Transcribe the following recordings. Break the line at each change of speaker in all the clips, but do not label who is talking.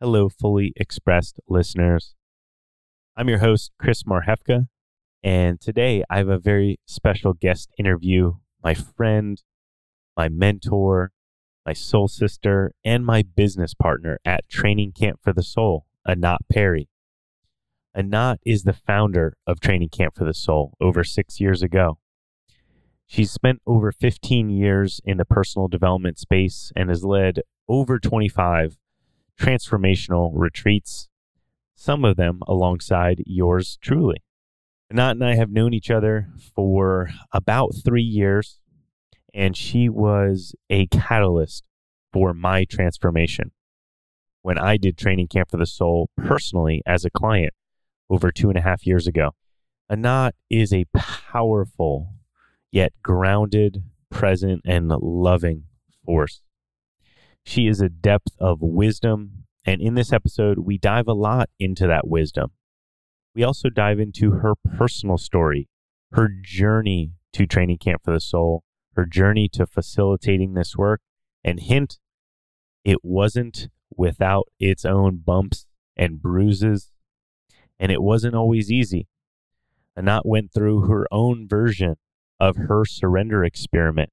Hello, fully expressed listeners. I'm your host, Chris Marhefka, and today I have a very special guest interview. My friend, my mentor, my soul sister, and my business partner at Training Camp for the Soul, Anat Perry. Anat is the founder of Training Camp for the Soul over six years ago. She's spent over 15 years in the personal development space and has led over 25 transformational retreats, some of them alongside yours truly. Anat and I have known each other for about three years, and she was a catalyst for my transformation when I did training camp for the soul personally as a client over two and a half years ago. Anat is a powerful yet grounded, present, and loving force. She is a depth of wisdom. And in this episode, we dive a lot into that wisdom. We also dive into her personal story, her journey to training camp for the soul, her journey to facilitating this work. And hint, it wasn't without its own bumps and bruises. And it wasn't always easy. Anat went through her own version of her surrender experiment,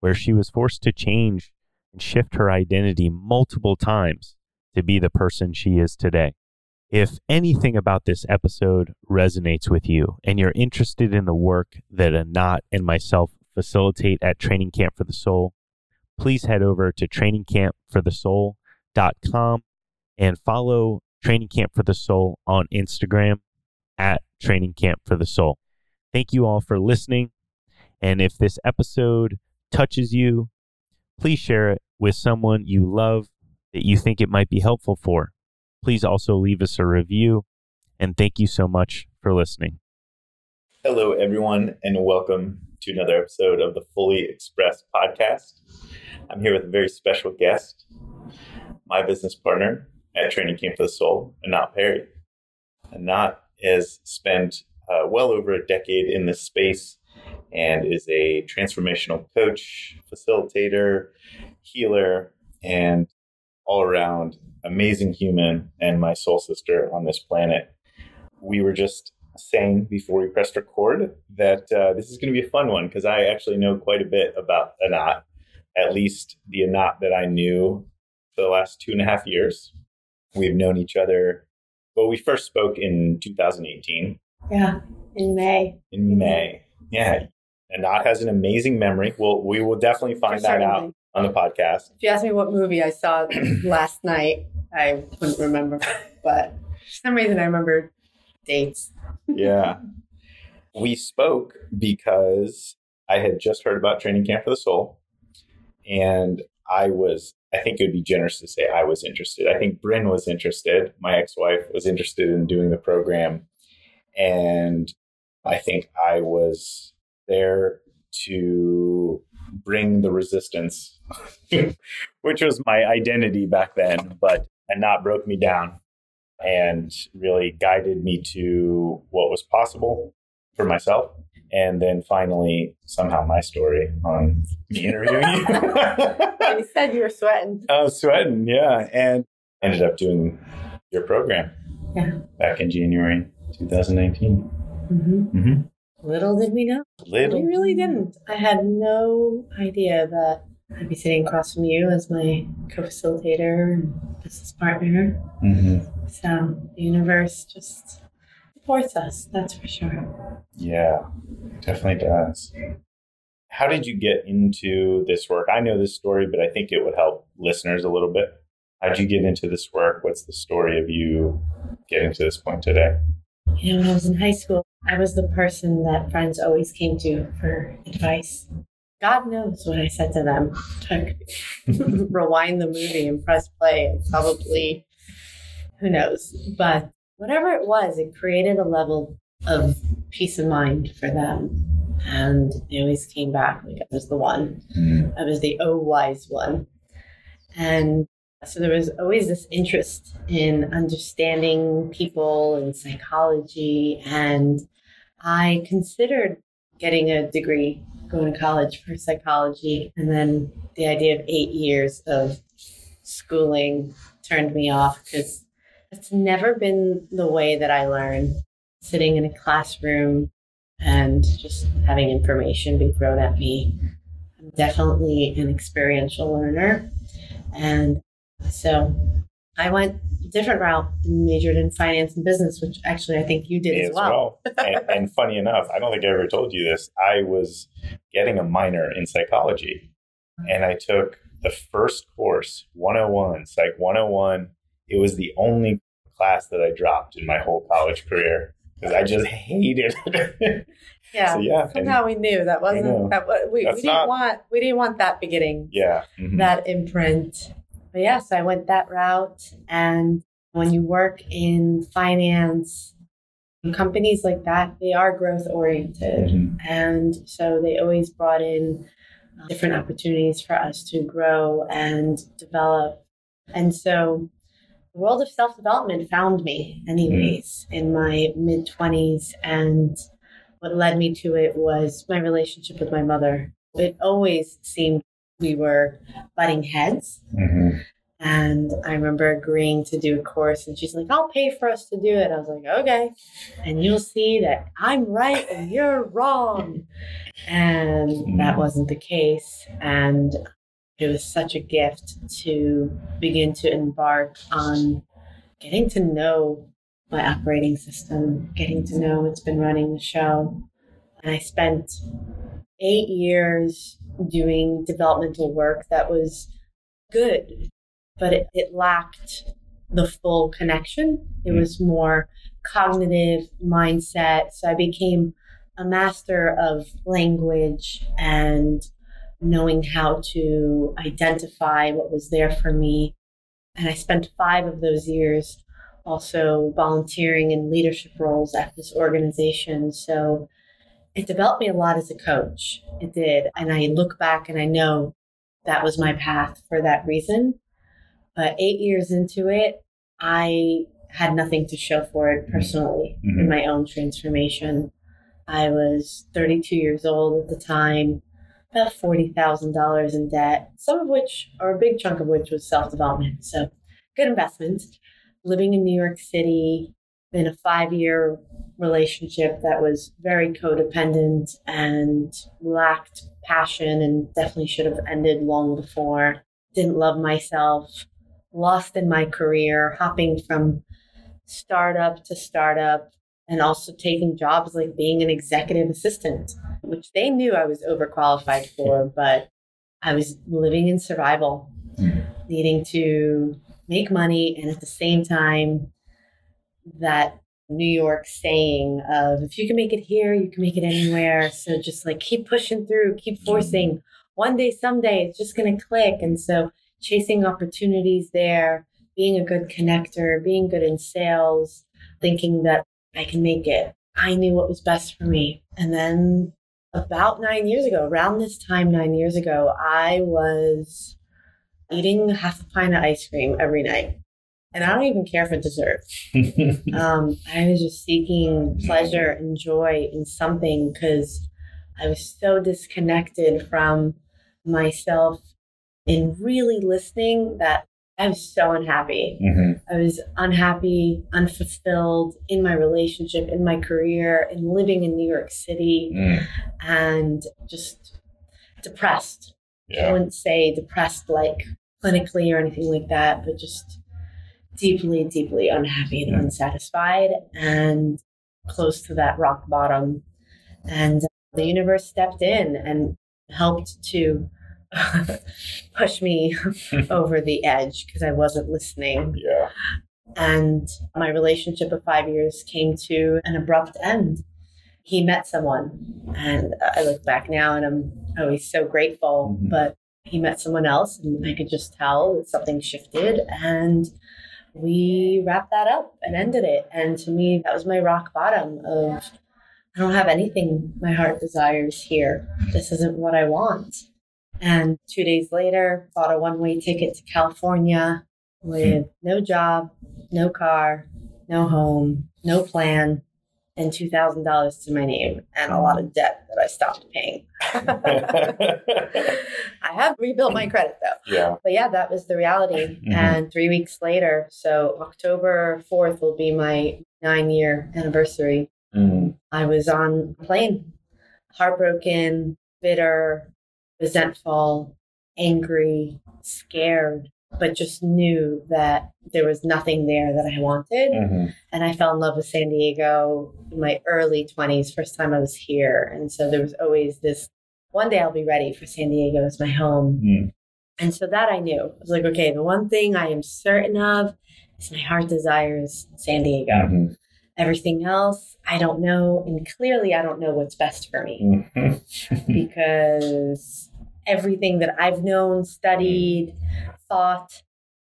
where she was forced to change and shift her identity multiple times to be the person she is today. If anything about this episode resonates with you and you're interested in the work that Anat and myself facilitate at Training Camp for the Soul, please head over to trainingcampforthesoul.com and follow Training Camp for the Soul on Instagram at Training Camp for the Soul. Thank you all for listening. And if this episode touches you, please share it with someone you love that you think it might be helpful for. Please also leave us a review. And thank you so much for listening.
Hello, everyone, and welcome to another episode of the Fully Expressed podcast. I'm here with a very special guest, my business partner at Training Camp for the Soul, Anat Perry. Anat has spent uh, well over a decade in this space and is a transformational coach, facilitator, healer, and all around amazing human and my soul sister on this planet. We were just saying before we pressed record that uh, this is going to be a fun one because I actually know quite a bit about Anat, at least the Anat that I knew for the last two and a half years. We've known each other. Well, we first spoke in 2018.
Yeah, in May.
In May. Yeah. Anat has an amazing memory. Well, we will definitely find that out on the podcast.
If you ask me what movie I saw last night, I wouldn't remember. But for some reason, I remember dates.
yeah. We spoke because I had just heard about Training Camp for the Soul. And I was, I think it would be generous to say I was interested. I think Bryn was interested. My ex wife was interested in doing the program. And I think I was there to bring the resistance, which was my identity back then, but Anat broke me down and really guided me to what was possible for myself. And then finally, somehow my story on me interviewing you.
you said you were sweating.
I was sweating, yeah. And ended up doing your program
yeah.
back in January 2019.
Mm-hmm.
Mm-hmm.
Little did we know.
Little.
We really didn't. I had no idea that I'd be sitting across from you as my co-facilitator and business partner.
Mm-hmm.
So the universe just supports us. That's for sure.
Yeah, definitely does. How did you get into this work? I know this story, but I think it would help listeners a little bit. How did you get into this work? What's the story of you getting to this point today?
You know, when I was in high school, I was the person that friends always came to for advice. God knows what I said to them. rewind the movie and press play and probably, who knows. But whatever it was, it created a level of peace of mind for them. And they always came back like I was the one.
Mm.
I was the oh wise one. And so there was always this interest in understanding people and psychology. And I considered getting a degree, going to college for psychology, and then the idea of eight years of schooling turned me off because it's never been the way that I learn. Sitting in a classroom and just having information be thrown at me. I'm definitely an experiential learner. And so I went a different route and majored in finance and business, which actually I think you did
Me
as well.
and, and funny enough, I don't think I ever told you this. I was getting a minor in psychology, and I took the first course, 101, Psych 101. It was the only class that I dropped in my whole college career because I just hated it.
Yeah.
so yeah, and-
we knew that wasn't that we, we didn't
not-
want we didn't want that beginning
yeah, mhm.
that imprint. But yes, I went that route. And when you work in finance, companies like that, they are growth oriented.
Mhm.
And so they always brought in uh, different opportunities for us to grow and develop. And so the world of self development found me, anyways, in my mid 20s. And what led me to it was my relationship with my mother. It always seemed we were butting heads.
Mhm.
And I remember agreeing to do a course, and she's like, I'll pay for us to do it. I was like, okay. And you'll see that I'm right and you're wrong. And that wasn't the case. And it was such a gift to begin to embark on getting to know my operating system, getting to know what's been running the show. And I spent eight years doing developmental work that was good, but it, it lacked the full connection. It
Mm.
was more cognitive mindset. So I became a master of language and knowing how to identify what was there for me. And I spent five of those years also volunteering in leadership roles at this organization. So it developed me a lot as a coach. It did. And I look back and I know that was my path for that reason. But eight years into it, I had nothing to show for it personally in
Mhm.
my own transformation. I was 32 years old at the time, about $40,000 in debt, some of which, or a big chunk of which, was self development. So, good investment. Living in New York City in a five year relationship that was very codependent and lacked passion and definitely should have ended long before. Didn't love myself, lost in my career, hopping from startup to startup, and also taking jobs like being an executive assistant, which they knew I was overqualified for, but I was living in survival,
Mhm.
needing to make money, and at the same time, that New York saying of if you can make it here, you can make it anywhere. So just like keep pushing through, keep forcing. One day, someday, it's just going to click. And so chasing opportunities there, being a good connector, being good in sales, thinking that I can make it. I knew what was best for me. And then about nine years ago, around this time, nine years ago, I was eating half a pint of ice cream every night. And I don't even care for dessert. Um, I was just seeking pleasure and joy in something because I was so disconnected from myself in really listening that I was so unhappy.
Mhm.
I was unhappy, unfulfilled in my relationship, in my career, in living in New York City,
Mm.
and just depressed. I wouldn't say depressed like clinically or anything like that, but just deeply, deeply unhappy and unsatisfied and close to that rock bottom. And the universe stepped in and helped to push me over the edge because I wasn't listening.
Yeah.
And my relationship of five years came to an abrupt end. He met someone, and I look back now and I'm always so grateful,
Mhm.
but he met someone else, and I could just tell that something shifted. And we wrapped that up and ended it. And to me, that was my rock bottom of I don't have anything my heart desires here. This isn't what I want. And two days later, bought a one way ticket to California with no job, no car, no home, no plan, and $2,000 to my name and a lot of debt that I stopped paying. I have rebuilt my credit though.
yeah.
But yeah, that was the reality.
Mhm.
And three weeks later, so October 4th will be my nine year anniversary.
Mm.
I was on a plane, heartbroken, bitter, resentful, angry, scared, but just knew that there was nothing there that I wanted.
Mhm.
And I fell in love with San Diego in my early 20s, first time I was here. And so there was always this one day I'll be ready for San Diego as my home.
Mm.
And so that I knew. I was like, okay, the one thing I am certain of is my heart desires San Diego.
Mhm.
Everything else, I don't know. And clearly, I don't know what's best for me
Mhm.
because everything that I've known, studied, thought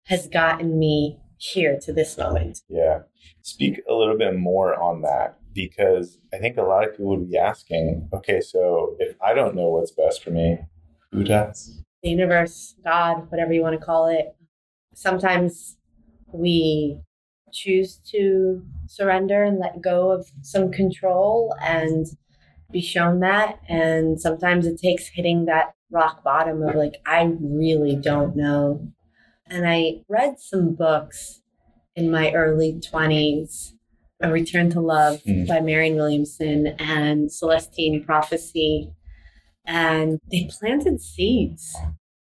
has gotten me here to this moment.
Yeah. Speak a little bit more on that because I think a lot of people would be asking, okay, so if I don't know what's best for me, who does?
The universe, God, whatever you want to call it. Sometimes we choose to surrender and let go of some control and be shown that. And sometimes it takes hitting that rock bottom of like, I really don't know. And I read some books in my early 20s A Return to Love
Mhm.
by Marianne Williamson and Celestine Prophecy. And they planted seeds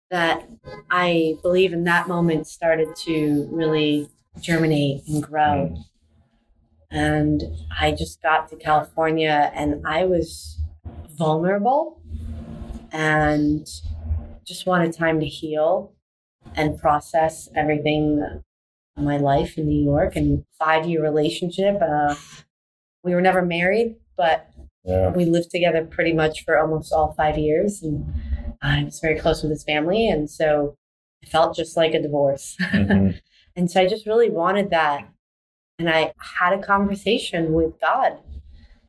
that I believe in that moment started to really germinate and grow. And I just got to California and I was vulnerable and just wanted time to heal and process everything in my life in New York and five year relationship. Uh, we were never married, but
Yeah.
we lived together pretty much for almost all five years and I was very close with his family and so it felt just like a divorce.
Mhm.
and so I just really wanted that. And I had a conversation with God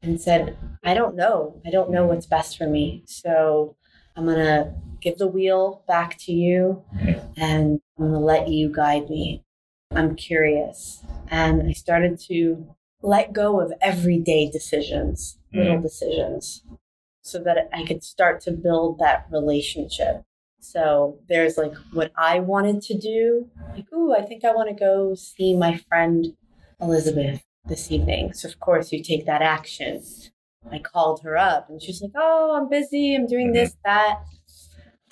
and said, I don't know. I don't know what's best for me. So I'm going to give the wheel back to you and I'm going to let you guide me. I'm curious. And I started to let go of everyday decisions, little mm. decisions, so that I could start to build that relationship. So there's like what I wanted to do. Like, ooh, I think I want to go see my friend Elizabeth this evening. So of course you take that action. I called her up and she's like, Oh, I'm busy, I'm doing this, that.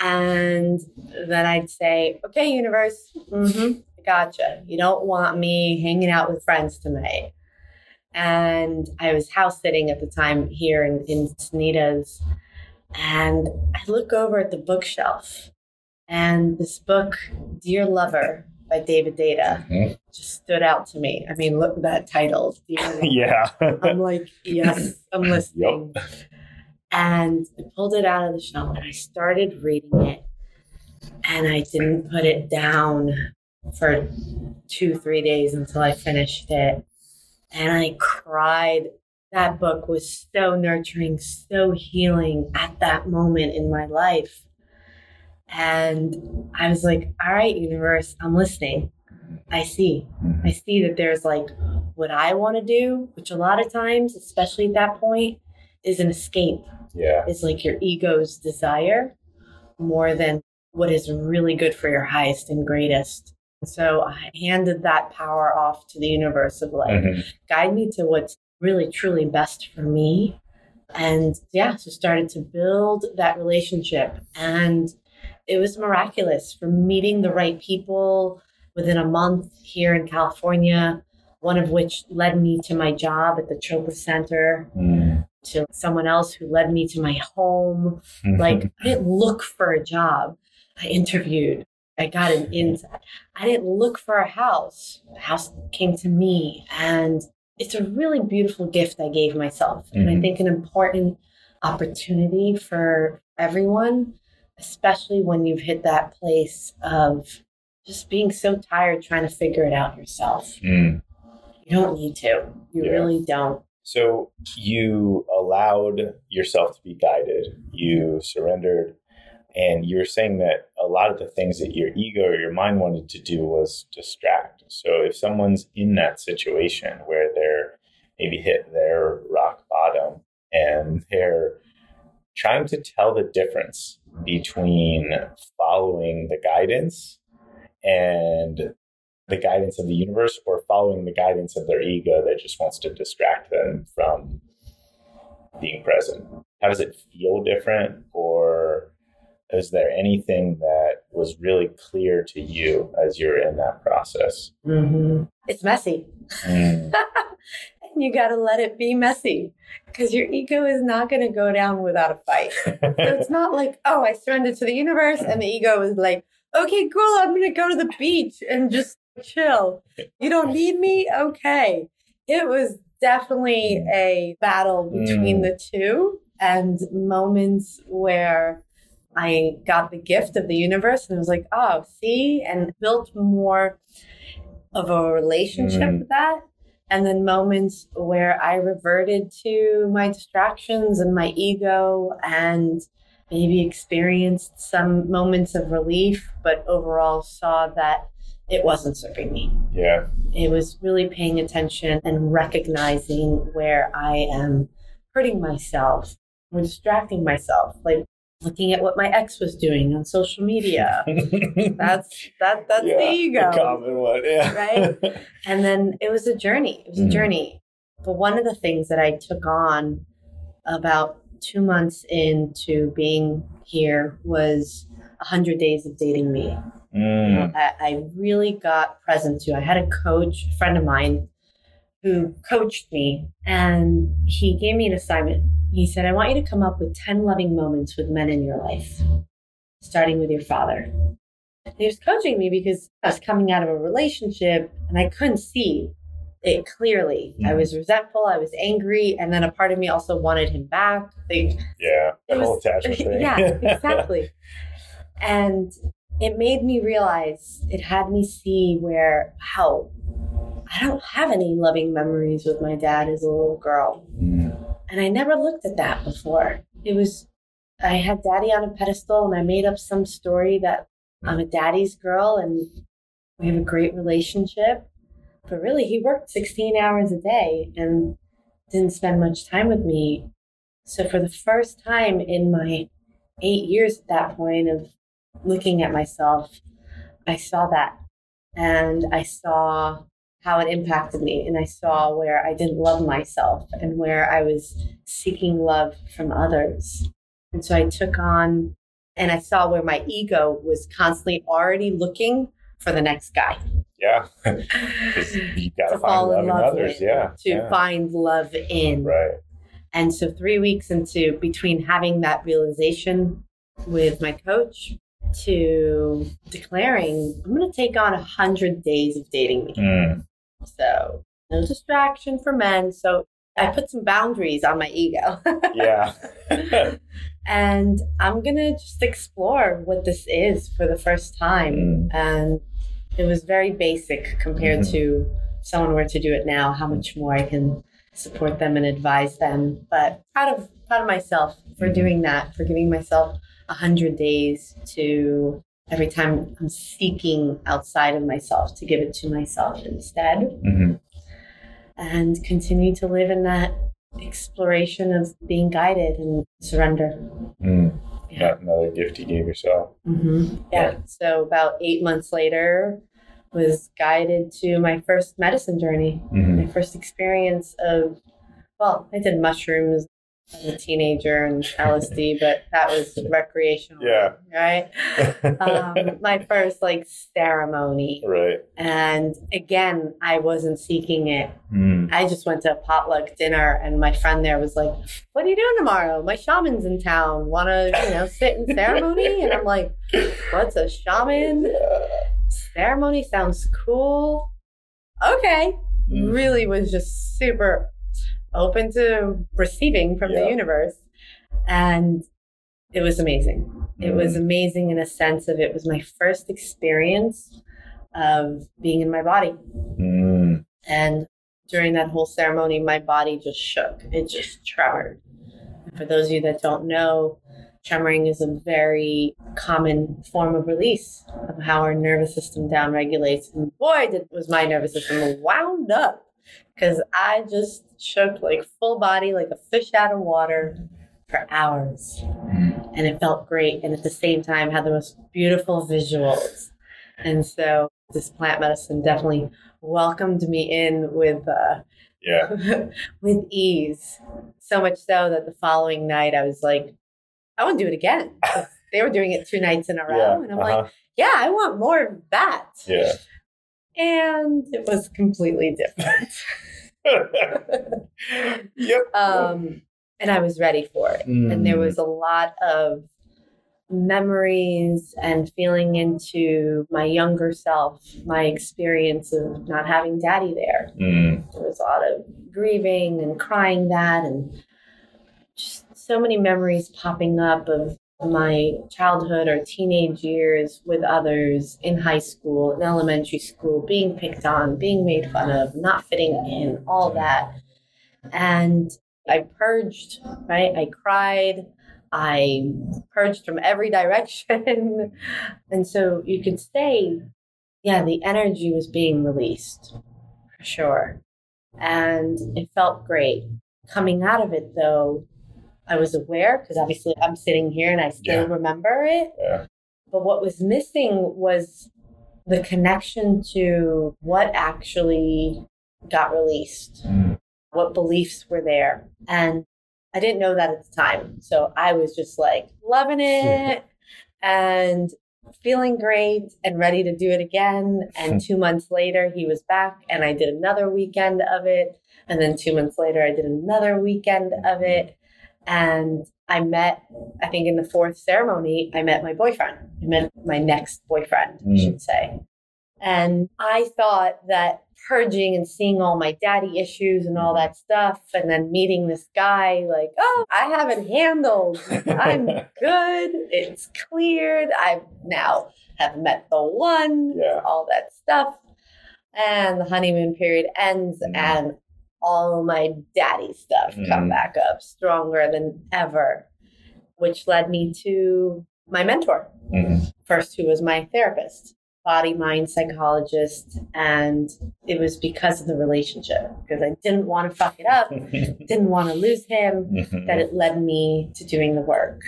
And then I'd say, Okay, universe, mm-hmm, gotcha. You don't want me hanging out with friends tonight. And I was house sitting at the time here in, in Encinitas. And I look over at the bookshelf, and this book, Dear Lover by David Deida,
Mhm.
just stood out to me. I mean, look at that title.
Yeah.
I'm like, yes, I'm listening. Yep. And I pulled it out of the shelf and I started reading it. And I didn't put it down for two, three days until I finished it. And I cried. That book was so nurturing, so healing at that moment in my life. And I was like, all right, universe, I'm listening. I see. I see that there's like what I want to do, which a lot of times, especially at that point, is an escape.
yeah.
Is like your ego's desire more than what is really good for your highest and greatest. So I handed that power off to the universe of like,
Mhm.
guide me to what's really truly best for me. And yeah, so started to build that relationship. And it was miraculous from meeting the right people within a month here in California, one of which led me to my job at the Chopra Center,
Mm.
to someone else who led me to my home.
Mhm.
Like, I didn't look for a job. I interviewed. I got an inside. I didn't look for a house. The house came to me. And it's a really beautiful gift I gave myself. And I
Mhm.
think an important opportunity for everyone, especially when you've hit that place of just being so tired trying to figure it out yourself.
Mm.
You don't need to. You
Yeah.
really don't.
So you allowed yourself to be guided. You surrendered. And you were saying that a lot of the things that your ego or your mind wanted to do was distract. So if someone's in that situation where they're maybe hit their rock bottom and they're trying to tell the difference between following the guidance and the guidance of the universe or following the guidance of their ego that just wants to distract them from being present. How does it feel different or is there anything that was really clear to you as you're in that process?
Mm-hmm. It's messy. Mm. and you got to let it be messy because your ego is not going to go down without a fight. so it's not like, oh, I surrendered to the universe, and the ego is like, okay, cool, I'm going to go to the beach and just chill. You don't need me? Okay. It was definitely a battle between mm. the two and moments where I got the gift of the universe and I was like, oh, see, and built more of a relationship mm. with that. And then moments where I reverted to my distractions and my ego and maybe experienced some moments of relief, but overall saw that it wasn't serving me.
Yeah.
It was really paying attention and recognizing where I am hurting myself or distracting myself. Like looking at what my ex was doing on social media. that's that that's yeah, the ego.
Common one, yeah.
right? And then it was a journey. It was mm. a journey. But one of the things that I took on about two months into being here was 100 days of dating me. Mm. I, I really got present to. I had a coach, a friend of mine, who coached me, and he gave me an assignment. He said, I want you to come up with 10 loving moments with men in your life, starting with your father. And he was coaching me because I was coming out of a relationship and I couldn't see it clearly. Mm. I was resentful, I was angry, and then a part of me also wanted him back. Like,
yeah, the whole attachment thing.
yeah, exactly. and it made me realize, it had me see where, how I don't have any loving memories with my dad as a little girl. Mm. And I never looked at that before. It was, I had daddy on a pedestal and I made up some story that I'm a daddy's girl and we have a great relationship. But really, he worked 16 hours a day and didn't spend much time with me. So, for the first time in my eight years at that point of looking at myself, I saw that. And I saw how it impacted me. And I saw where I didn't love myself and where I was seeking love from others. And so I took on, and I saw where my ego was constantly already looking for the next guy.
Yeah. you got to fall in love, others. In, yeah.
To
yeah.
find love in.
Right.
And so three weeks into between having that realization with my coach to declaring, I'm going to take on a hundred days of dating me. Mm. So no distraction for men. So I put some boundaries on my ego.
yeah.
and I'm going to just explore what this is for the first time. Mm. And it was very basic compared mm-hmm. to someone were to do it now, how much more I can support them and advise them. But proud of proud of myself for mm-hmm. doing that, for giving myself a hundred days to every time I'm seeking outside of myself to give it to myself instead. Mm-hmm. And continue to live in that exploration of being guided and surrender.
Mm. Yeah. Another gift you gave yourself.
Mm-hmm. Yeah. yeah. So about eight months later, was guided to my first medicine journey, mm-hmm. my first experience of, well, I did mushrooms as a teenager and LSD, but that was recreational.
Yeah.
Right. um, my first like ceremony.
Right.
And again, I wasn't seeking it. Mm. I just went to a potluck dinner, and my friend there was like, "What are you doing tomorrow? My shaman's in town. Want to, you know, sit in ceremony?" And I'm like, "What's a shaman? Ceremony sounds cool." Okay. Mm. Really was just super open to receiving from yeah. the universe. And it was amazing. Mm. It was mm. amazing in a sense of it was my first experience of being in my body. Mm. And during that whole ceremony, my body just shook. It just tremored. For those of you that don't know, tremoring is a very common form of release of how our nervous system downregulates. And boy, did, was my nervous system wound up because I just shook like full body, like a fish out of water for hours. And it felt great. And at the same time, had the most beautiful visuals. And so this plant medicine definitely welcomed me in with uh,
Yeah.
with ease. So much so that the following night I was like, I want to do it again. They were doing it two nights in a row.
Yeah.
And I'm like,
uh-huh.
yeah, I want more of that.
Yeah.
And it was completely different.
yep.
um, and I was ready for it. And there
Mm.
was a lot of memories and feeling into my younger self, my experience of not having daddy there.
Mm.
There was a lot of grieving and crying that, and just so many memories popping up of my childhood or teenage years with others in high school, in elementary school, being picked on, being made fun of, not fitting in, all that. And I purged, right? I cried. I purged from every direction. and so you could say, yeah, the energy was being released for sure. And it felt great. Coming out of it, though, I was aware because obviously I'm sitting here and I still
Yeah.
remember it.
Yeah.
But what was missing was the connection to what actually got released
Mm.
what beliefs were there. And I didn't know that at the time. So I was just like loving it and feeling great and ready to do it again. And two months later, he was back and I did another weekend of it. And then two months later, I did another weekend of it. And I met, I think in the fourth ceremony, I met my boyfriend. I met my next boyfriend, I
Mm.
should say. And I thought that purging and seeing all my daddy issues and all that stuff, and then meeting this guy, like, oh, I have it handled. I'm good. It's cleared. I now have met the one,
Yeah.
all that stuff. And the honeymoon period ends,
Mhm.
and all my daddy stuff come
Mhm.
back up stronger than ever, which led me to my mentor
Mm.
first who was my therapist body mind psychologist and it was because of the relationship because i didn't want to fuck it up didn't want to lose him
Mhm.
that it led me to doing the work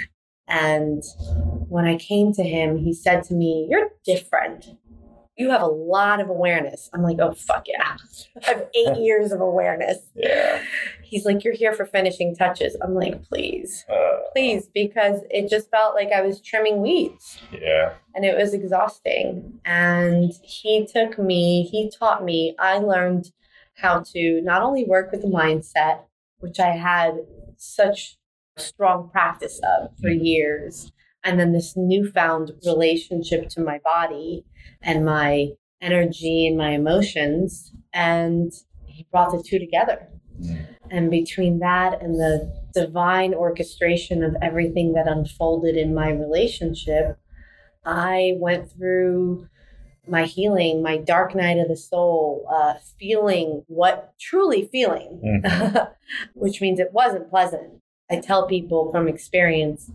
and when i came to him he said to me you're different you have a lot of awareness i'm like oh fuck yeah i have eight years of awareness
yeah.
he's like you're here for finishing touches i'm like please
Uh,
please because it just felt like i was trimming weeds
yeah.
and it was exhausting. And he took me, he taught me, I learned how to not only work with the mindset, which I had such strong practice of for years, and then this newfound relationship to my body and my energy and my emotions. And he brought the two together.
Mm.
And between that and the divine orchestration of everything that unfolded in my relationship, I went through my healing, my dark night of the soul, uh, feeling what truly feeling,
Mhm.
which means it wasn't pleasant. I tell people from experience,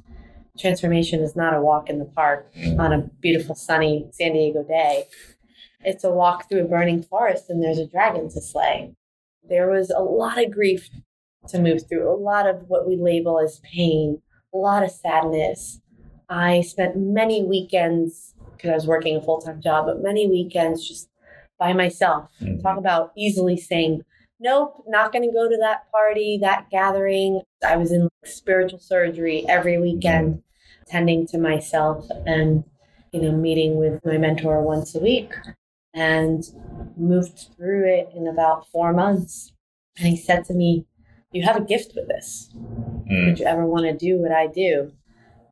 transformation is not a walk in the park on a beautiful sunny San Diego day. It's a walk through a burning forest and there's a dragon to slay. There was a lot of grief to move through, a lot of what we label as pain, a lot of sadness. I spent many weekends because I was working a full time job, but many weekends just by myself.
Mhm.
Talk about easily saying, nope, not going to go to that party, that gathering. I was in spiritual surgery every weekend, tending to myself and, you know, meeting with my mentor once a week and moved through it in about four months. And he said to me, You have a gift with this.
Mm.
Would you ever want to do what I do?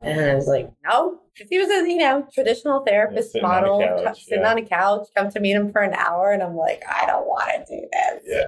And I was like, no, because he was a you know traditional therapist
sitting on
model,
couch,
co- sitting
yeah.
on a couch, come to meet him for an hour, and I'm like, I don't want to do this.
Yeah.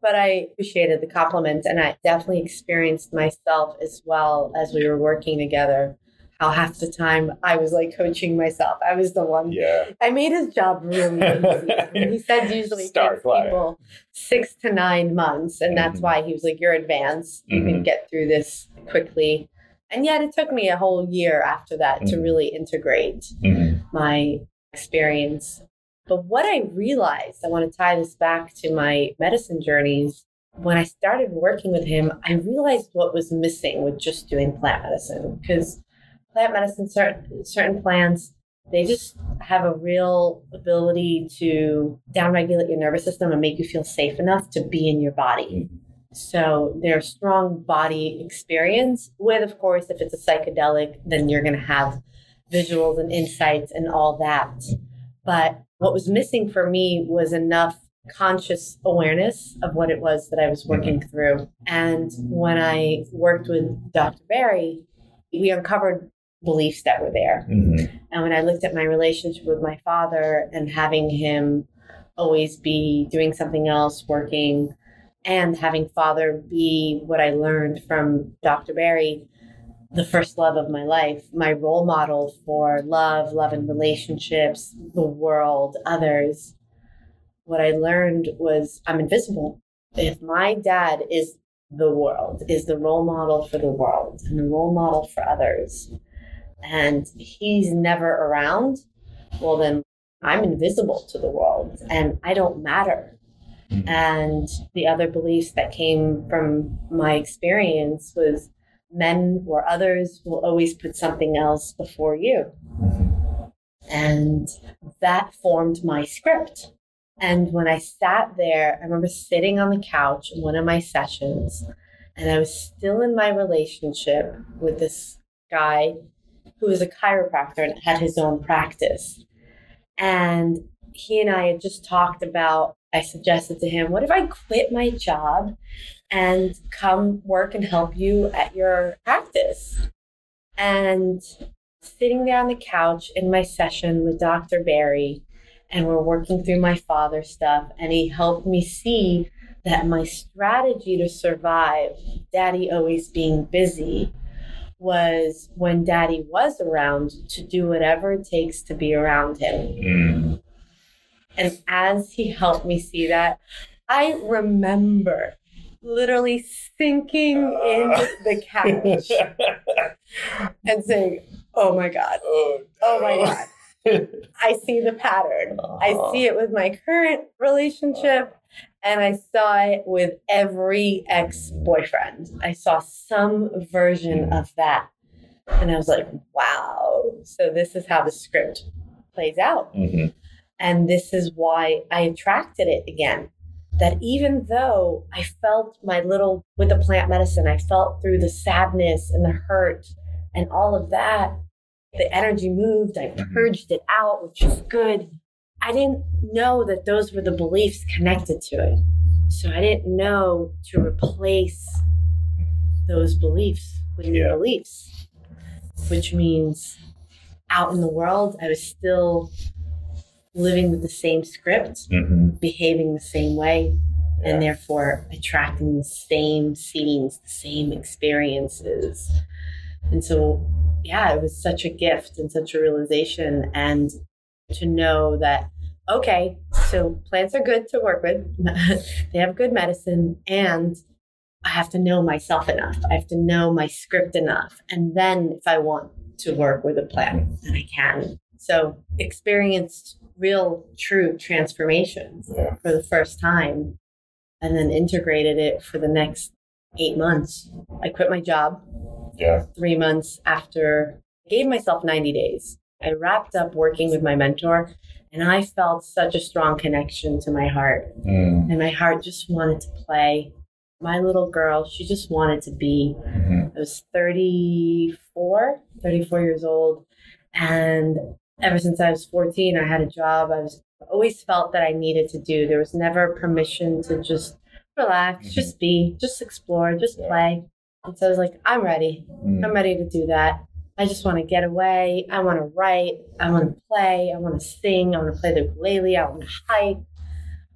But I appreciated the compliment, and I definitely experienced myself as well as we were working together. How half the time I was like coaching myself. I was the one.
Yeah.
I made his job really easy. He said usually it
Star
takes
client.
people six to nine months, and that's
Mhm.
why he was like, "You're advanced. You can
Mhm.
get through this quickly." And yet, it took me a whole year after that to
Mhm.
really integrate
Mhm.
my experience. But what I realized, I want to tie this back to my medicine journeys. When I started working with him, I realized what was missing with just doing plant medicine because plant medicine, certain, certain plants, they just have a real ability to downregulate your nervous system and make you feel safe enough to be in your body. So they're strong body experience with, of course, if it's a psychedelic, then you're going to have visuals and insights and all that. But what was missing for me was enough conscious awareness of what it was that I was working mm-hmm. through. And when I worked with Dr. Barry, we uncovered beliefs that were there. Mm-hmm. And when I looked at my relationship with my father and having him always be doing something else, working, and having father be what I learned from Dr. Barry, the first love of my life, my role model for love, love and relationships, the world, others. What I learned was I'm invisible. If my dad is the world, is the role model for the world and the role model for others, and he's never around, well, then I'm invisible to the world and I don't matter. And the other beliefs that came from my experience was men or others will always put something else before you. And that formed my script. And when I sat there, I remember sitting on the couch in one of my sessions, and I was still in my relationship with this guy who was a chiropractor and had his own practice. And he and I had just talked about, I suggested to him, what if I quit my job and come work and help you at your practice. And sitting there on the couch in my session with Dr. Barry, and we're working through my father stuff, and he helped me see that my strategy to survive, daddy always being busy, was when daddy was around to do whatever it takes to be around him. Mm. And as he helped me see that, I remember literally sinking into the couch and saying, Oh my God. Oh, oh my God. I see the pattern. Uh-huh. I see it with my current relationship, and I saw it with every ex boyfriend. I saw some version of that. And I was like, wow. So, this is how the script plays out. Mm-hmm. And this is why I attracted it again that even though I felt my little, with the plant medicine, I felt through the sadness and the hurt and all of that, the energy moved, I mm-hmm. purged it out, which is good. I didn't know that those were the beliefs connected to it. So I didn't know to replace those beliefs with new yeah. beliefs, which means out in the world, I was still living with the same script, mm-hmm. behaving the same way, yeah. and therefore attracting the same scenes, the same experiences. And so, yeah, it was such a gift and such a realization. And to know that, okay, so plants are good to work with, they have good medicine, and I have to know myself enough. I have to know my script enough. And then if I want to work with a plant, then I can. So, experienced real, true transformation yeah. for the first time and then integrated it for the next eight months. I quit my job.
Yeah.
Three months after, I gave myself 90 days. I wrapped up working with my mentor and I felt such a strong connection to my heart. Mm. And my heart just wanted to play. My little girl, she just wanted to be. Mm-hmm. I was 34, 34 years old. And ever since I was 14, I had a job. I was always felt that I needed to do. There was never permission to just relax, mm-hmm. just be, just explore, just play. And so I was like, I'm ready. Mm-hmm. I'm ready to do that. I just want to get away. I want to write. I want to play. I want to sing. I want to play the ukulele. I want to hike.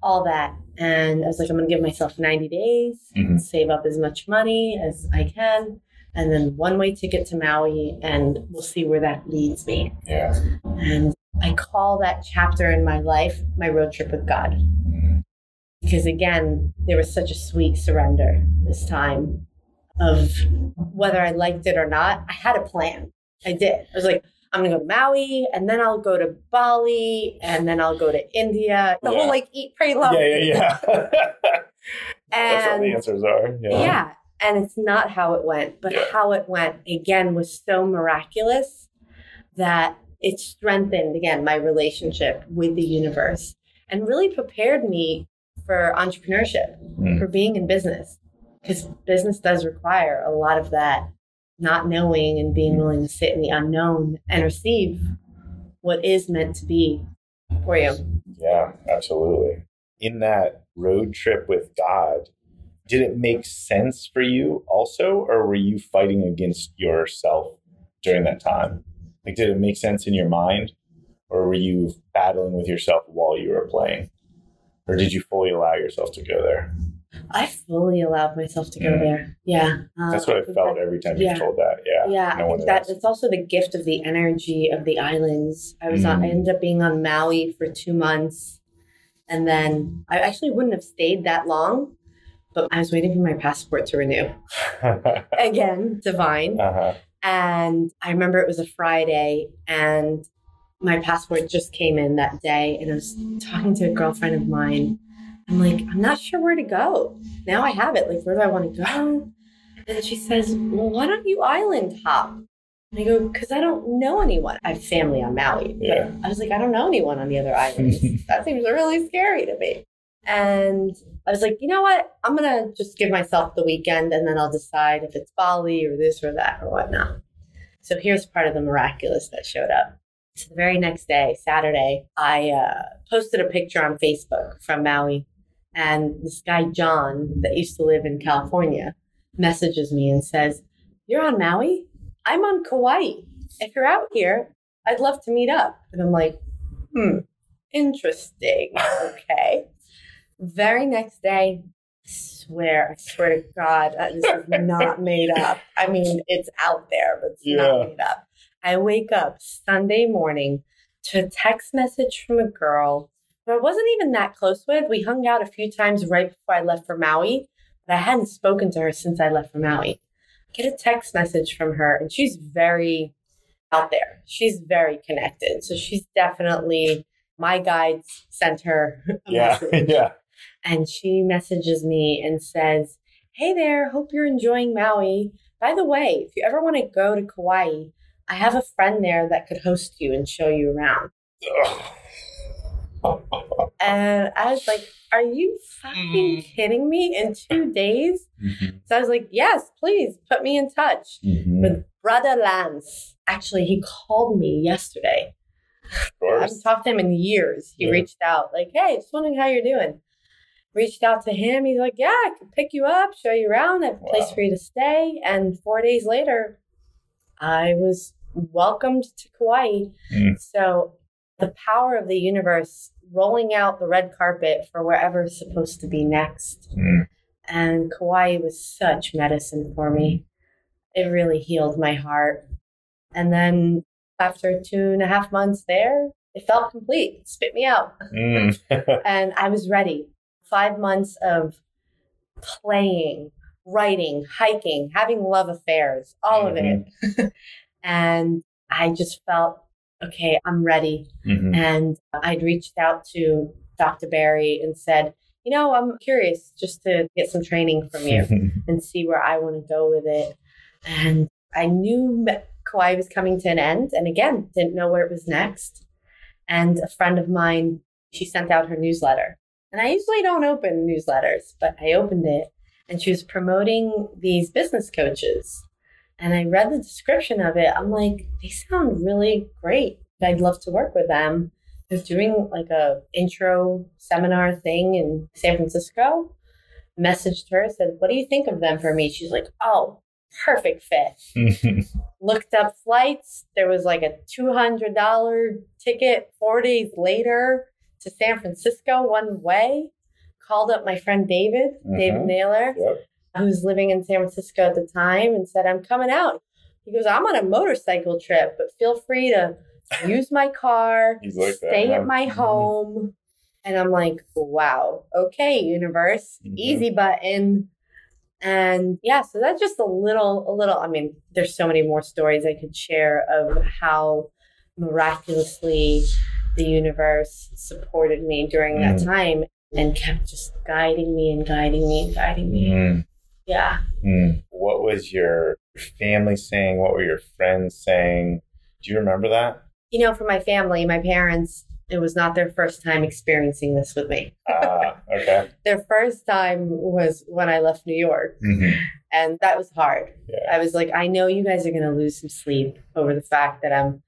All that. And I was like, I'm going to give myself 90 days, mm-hmm. save up as much money as I can and then one way ticket to Maui, and we'll see where that leads me.
Yeah.
And I call that chapter in my life my road trip with God. Mm-hmm. Because again, there was such a sweet surrender this time of whether I liked it or not, I had a plan. I did. I was like, I'm gonna go to Maui and then I'll go to Bali and then I'll go to India. The
Yeah.
whole like eat, pray, love.
Yeah, yeah, yeah. That's all the answers are. Yeah.
yeah. And it's not how it went, but
Yeah.
how it went again was so miraculous that it strengthened again my relationship with the universe and really prepared me for entrepreneurship,
Mm.
for being in business. Because business does require a lot of that not knowing and being willing to sit in the unknown and receive what is meant to be for you.
Yeah, absolutely. In that road trip with God, did it make sense for you also, or were you fighting against yourself during that time? Like, did it make sense in your mind, or were you battling with yourself while you were playing? Or did you fully allow yourself to go there?
I fully allowed myself to go
Mm.
there. Yeah. Uh,
That's what I felt
that-
every time
yeah.
you told that. Yeah.
Yeah,
no
I think that
else.
it's also the gift of the energy of the islands. I was on, I
Mm.
ended up being on Maui for two months, and then I actually wouldn't have stayed that long, but I was waiting for my passport to renew again, divine.
uh-huh.
And I remember it was a Friday, and my passport just came in that day, and I was talking to a girlfriend of mine. I'm like, I'm not sure where to go. Now I have it. Like, where do I want to go? And she says, Well, why don't you island hop? And I go, Because I don't know anyone. I have family on Maui.
Yeah.
I was like, I don't know anyone on the other islands. that seems really scary to me. And I was like, you know what? I'm going to just give myself the weekend and then I'll decide if it's Bali or this or that or whatnot. So here's part of the miraculous that showed up. So the very next day, Saturday, I uh, posted a picture on Facebook from Maui. And this guy, John, that used to live in California, messages me and says, You're on Maui? I'm on Kauai. If you're out here, I'd love to meet up. And I'm like, Hmm, interesting. Okay. Very next day, I swear, I swear to God, uh, this is not made up. I mean, it's out there, but it's
Yeah.
not made up. I wake up Sunday morning to a text message from a girl who I wasn't even that close with. We hung out a few times right before I left for Maui, but I hadn't spoken to her since I left for Maui. Get a text message from her, and she's very out there. She's very connected. So she's definitely my guides sent her a
Yeah.
message
yeah.
And she messages me and says, Hey there, hope you're enjoying Maui. By the way, if you ever want to go to Kauai, I have a friend there that could host you and show you around. And I was like, Are you fucking
Mm.
kidding me? In two days?
Mhm.
So I was like, Yes, please put me in touch
Mhm.
with Brother Lance. Actually, he called me yesterday.
Of
I haven't talked to him in years. He
Yeah.
reached out, like, hey, just wondering how you're doing. Reached out to him. He's like, yeah, I can pick you up, show you around. I have a place for you to stay. And four days later, I was welcomed to Kauai.
Mm.
So the power of the universe rolling out the red carpet for wherever wherever's supposed to be next.
Mm.
And Kauai was such medicine for me. It really healed my heart. And then after two and a half months there, it felt complete. It spit me out.
Mm.
And I was ready. Five months of playing, writing, hiking, having love affairs, all of it. and I just felt, okay, I'm ready.
Mhm.
And I'd reached out to Dr. Barry and said, you know, I'm curious just to get some training from you and see where I want to go with it. And I knew Kauai was coming to an end. And again, didn't know where it was next. And a friend of mine, she sent out her newsletter. And I usually don't open newsletters, but I opened it and she was promoting these business coaches. And I read the description of it. I'm like, they sound really great. I'd love to work with them. I was doing like a intro seminar thing in San Francisco. Messaged her, said, What do you think of them for me? She's like, Oh, perfect fit. Looked up flights. There was like a $200 ticket four days later to San Francisco one way. Called up my friend David, David
Mhm.
Naylor,
Yep.
who was living in San Francisco at the time, and said, I'm coming out. He goes, I'm on a motorcycle trip, but feel free to use my car,
like that,
stay
huh?
at my
Mhm.
home. And I'm like, wow, okay, universe,
Mhm.
easy button. And yeah, so that's just a little, a little, I mean, there's so many more stories I could share of how miraculously, the universe supported me during that
Mm.
time and kept just guiding me and guiding me and guiding me.
Mm,
Yeah.
mm. What was your family saying? What were your friends saying? Do you remember that?
You know, for my family, my parents, it was not their first time experiencing this with me.
Ah, okay.
Their first time was when I left New York,
Mhm.
and that was hard.
Yeah.
I was like, I know you guys are going to lose some sleep over the fact that I'm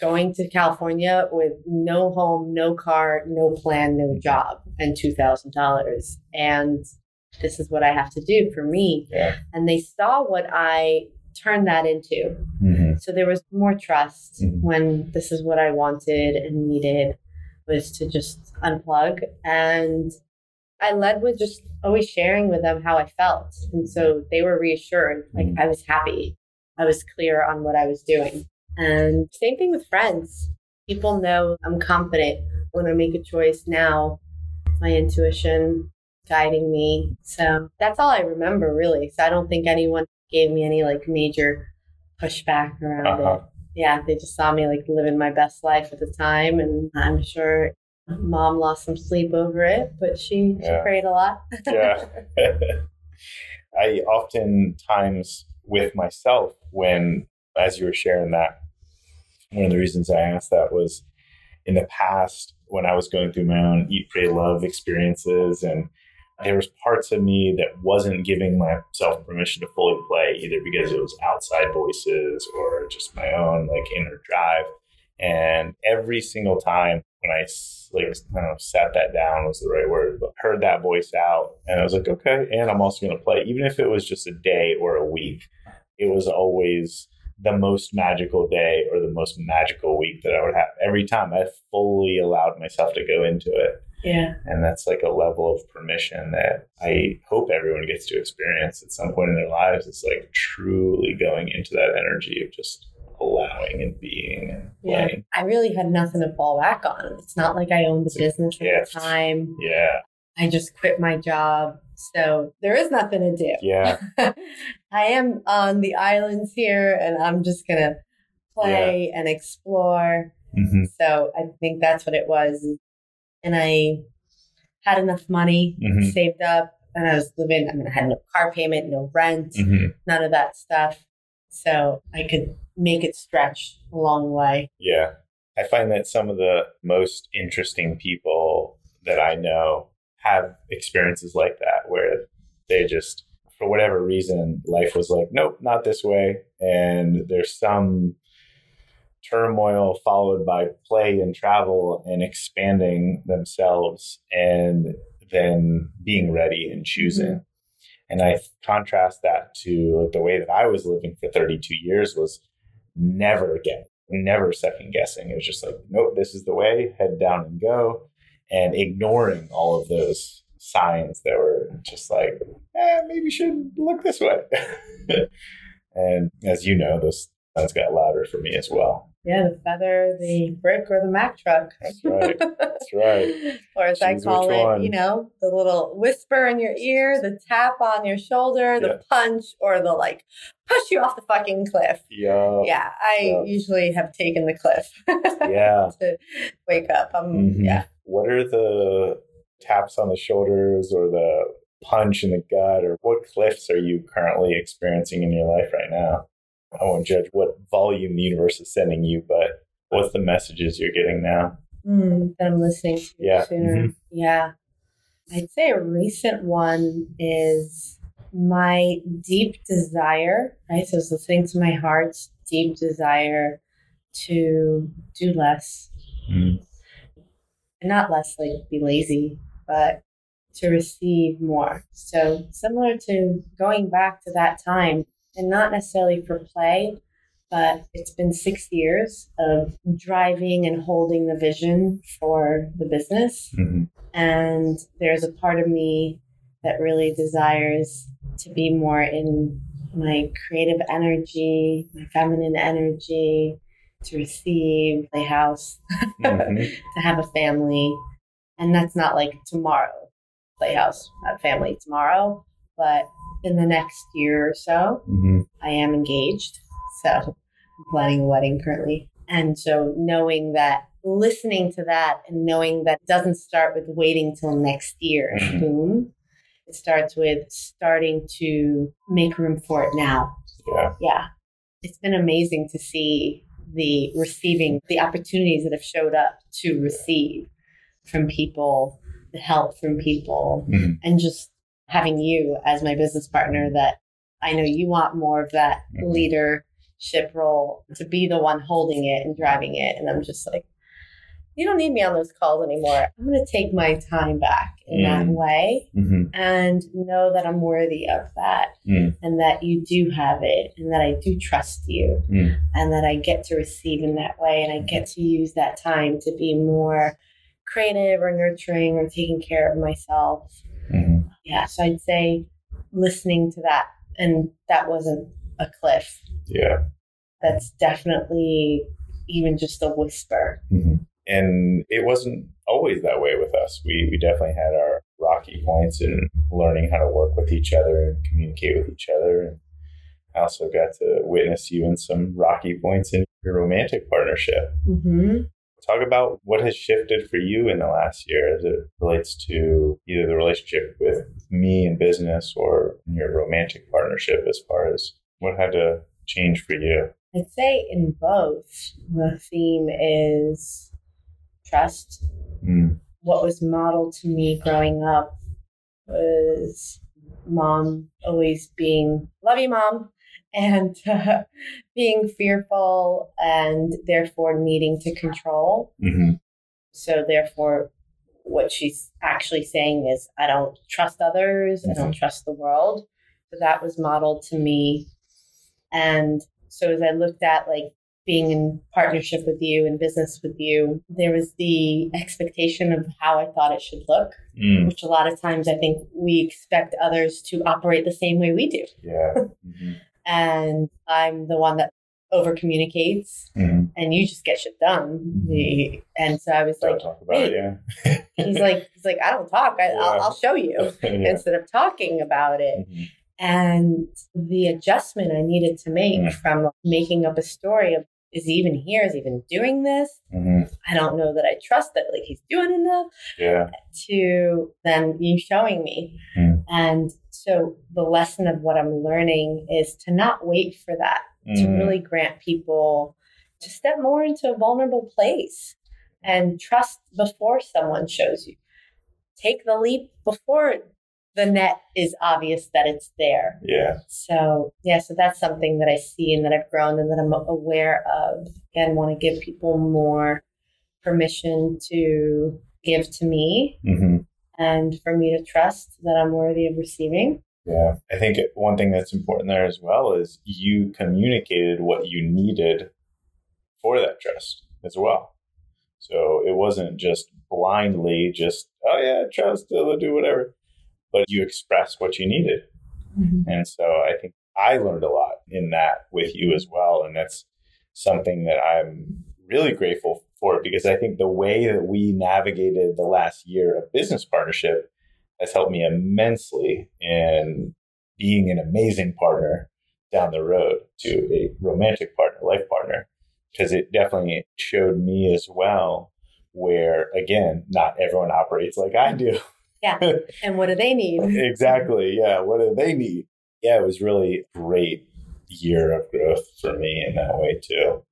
going to California with no home, no car, no plan, no job, and $2,000. And this is what I have to do for me.
Yeah.
And they saw what I turned that into.
Mhm.
So there was more trust
Mhm.
when this is what I wanted and needed was to just unplug. And I led with just always sharing with them how I felt. And so they were reassured, like
Mhm.
I was happy. I was clear on what I was doing. And same thing with friends. People know I'm confident when I make a choice now, my intuition guiding me. So that's all I remember really. So I don't think anyone gave me any like major pushback around
Uh-huh.
it. Yeah, they just saw me like living my best life at the time. And I'm sure mom lost some sleep over it, but she,
Yeah.
she prayed a lot.
Yeah. I oftentimes with myself when as you were sharing that, one of the reasons I asked that was in the past when I was going through my own eat, pray, love experiences and there was parts of me that wasn't giving myself permission to fully play either because it was outside voices or just my own like inner drive. And every single time when I don't know sat that down was the right word but heard that voice out and I was like okay and I'm also going to play. Even if it was just a day or a week it was always the most magical day or the most magical week that I would have every time I fully allowed myself to go into it
yeah.
and that's like a level of permission that I hope everyone gets to experience at some point in their lives. It's like truly going into that energy of just allowing and being and
Yeah.
playing.
I really had nothing to fall back on. It's not like I owned the
a
business at the time.
Yeah.
I just quit my job. So there is nothing to do.
Yeah.
I am on the islands here and I'm just going to play and explore.
hmm
So I think that's what it was. And I had enough money
Mhm.
saved up and I was living, I mean, I had no car payment, no rent,
hmm
none of that stuff. So I could make it stretch a long way.
Yeah. I find that some of the most interesting people that I know have experiences like that where they just, for whatever reason, life was like, nope, not this way. And there's some turmoil followed by play and travel and expanding themselves and then being ready and choosing. Mm-hmm. And I contrast that to like the way that I was living for 32 years was never again, never second guessing. It was just like, nope, this is the way, head down and go, and ignoring all of those signs that were just like, eh, maybe you should look this way. and as you know, those signs got louder for me as well.
Yeah, the feather, the brick, or the Mack truck.
That's right. That's right.
or as I call it,
one.
you know, the little whisper in your ear, the tap on your shoulder, the
Yeah.
punch, or the like push you off the fucking cliff.
Yeah.
Yeah, I
Yeah.
usually have taken the cliff
Yeah.
to wake up. Um,
Mhm.
Yeah.
What are the taps on the shoulders or the punch in the gut or what cliffs are you currently experiencing in your life right now? I won't judge what volume the universe is sending you, but what's the messages you're getting now?
Mm, that I'm listening to
Yeah.
sooner.
Mhm.
Yeah. I'd say a recent one is my deep desire, right? So I was listening to my heart's deep desire to do less.
Mhm.
And not less like be lazy, but to receive more. So similar to going back to that time and not necessarily for play, but it's been six years of driving and holding the vision for the business.
Mhm.
And there's a part of me that really desires to be more in my creative energy, my feminine energy, to receive a house,
Mhm.
to have a family. And that's not like tomorrow, playhouse, have family tomorrow, but in the next year or so,
Mhm.
I am engaged. So I'm planning a wedding currently. And so knowing that, listening to that and knowing that doesn't start with waiting till next year,
Mhm.
boom. It starts with starting to make room for it now.
Yeah.
Yeah. It's been amazing to see the receiving, the opportunities that have showed up to receive from people, the help from people,
Mhm.
and just having you as my business partner that I know you want more of that
Mhm.
leadership role to be the one holding it and driving it. And I'm just like, you don't need me on those calls anymore. I'm going to take my time back in that
Mm.
way
hmm
and know that I'm worthy of that
Mm.
and that you do have it and that I do trust you
Mm.
and that I get to receive in that way and I get to use that time to be more creative or nurturing or taking care of myself.
hmm
Yeah, so I'd say listening to that and that wasn't a cliff.
Yeah.
That's definitely even just a whisper.
hmm And it wasn't always that way with us. We we definitely had our rocky points in learning how to work with each other and communicate with each other. And I also got to witness you in some rocky points in your romantic partnership.
Mm-hmm.
Talk about what has shifted for you in the last year as it relates to either the relationship with me in business or in your romantic partnership as far as what had to change for you.
I'd say in both, the theme is trust.
Mm.
What was modeled to me growing up was mom always being, love you, mom, and uh, being fearful and therefore needing to control.
hmm
So, therefore, what she's actually saying is, I don't trust others, I don't trust the world. So, that was modeled to me. And so, as I looked at like being in partnership with you and business with you, there was the expectation of how I thought it should look,
Mm.
which a lot of times I think we expect others to operate the same way we do.
Yeah. hmm
And I'm the one that over communicates
hmm
and you just get shit done.
Mhm.
And so I was
Don't
like,
talk about it, yeah.
he's like, he's like, I don't talk. I,
Yeah.
I'll, I'll show you
yeah.
instead of talking about it.
Mhm.
And the adjustment I needed to make
Mm.
from making up a story of is he even here? Is he even doing this?
Mhm.
I don't know that I trust that like he's doing enough
Yeah.
to then you showing me.
Mm.
And so the lesson of what I'm learning is to not wait for that, to
Mhm.
really grant people to step more into a vulnerable place and trust before someone shows you. Take the leap before the net is obvious that it's there.
Yeah.
So, yeah, so that's something that I see and that I've grown and that I'm aware of. and want to give people more permission to give to me
hmm
and for me to trust that I'm worthy of receiving.
Yeah. I think one thing that's important there as well is you communicated what you needed for that trust as well. So it wasn't just blindly just, oh yeah, trust, they'll do whatever. But you expressed what you needed. Mm-hmm. And so I think I learned a lot in that with you as well. And that's something that I'm really grateful for because I think the way that we navigated the last year of business partnership has helped me immensely in being an amazing partner down the road to a romantic partner, life partner, because it definitely showed me as well where, again, not everyone operates like I do. Yeah.
And what do they need?
exactly. Yeah. What do they need? Yeah, it was really a great year of growth for me in that way too.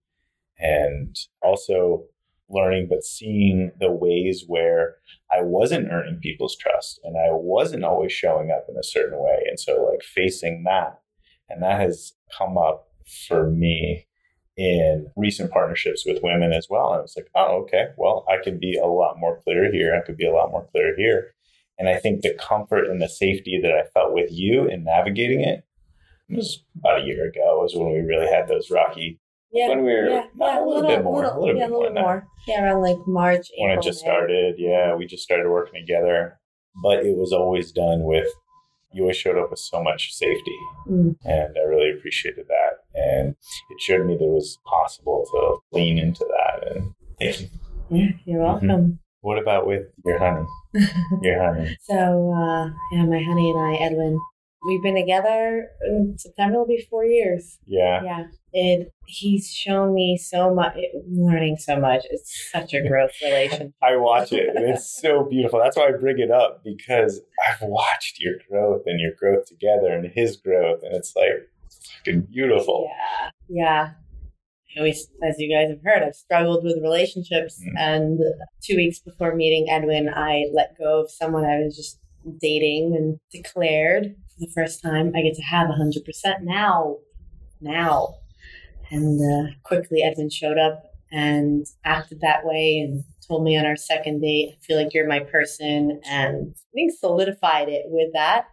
And also learning, but seeing the ways where I wasn't earning people's trust and I wasn't always showing up in a certain way. And so, like, facing that, and that has come up for me in recent partnerships with women as well. And I was like, oh, okay, well, I could be a lot more clear here. I could be a lot more clear here. And I think the comfort and the safety that I felt with you in navigating it was about a year ago was when we really had those rocky
Yeah.
when we were
yeah, yeah,
a little, bit more, a little
yeah,
bit
a little
more,
bit
that.
more. Yeah, around like March, April,
when it just
May.
started. Yeah, we just started working together, but it was always done with you always showed up with so much safety,
Mm.
and I really appreciated that. And it showed me that it was possible to lean into that. And thank you.
Yeah, you're welcome.
What about with your honey? Your honey.
so, uh, yeah, my honey and I, Edwin, We've been together in September will be four years.
Yeah.
Yeah. It he's shown me so much learning so much. It's such a growth relationship.
I watch it and it's so beautiful. That's why I bring it up because I've watched your growth and your growth together and his growth and it's like fucking beautiful.
Yeah. Yeah. I always, as you guys have heard, I've struggled with relationships.
Mm.
And two weeks before meeting Edwin, I let go of someone I was just dating and declared for the first time I get to have 100% now. Now. And uh, quickly, Edwin showed up and acted that way and told me on our second date, I feel like you're my person. And I think solidified it with that.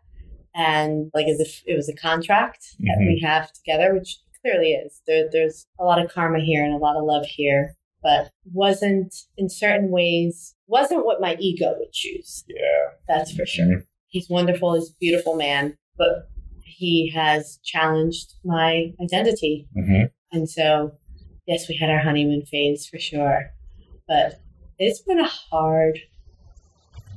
And like as if it was a contract that
Mhm.
we have together, which clearly is. There, there's a lot of karma here and a lot of love here, but wasn't in certain ways, wasn't what my ego would choose.
Yeah.
That's for sure.
Mhm.
He's wonderful. He's a beautiful man, but he has challenged my identity.
hmm
And so, yes, we had our honeymoon phase for sure, but it's been a hard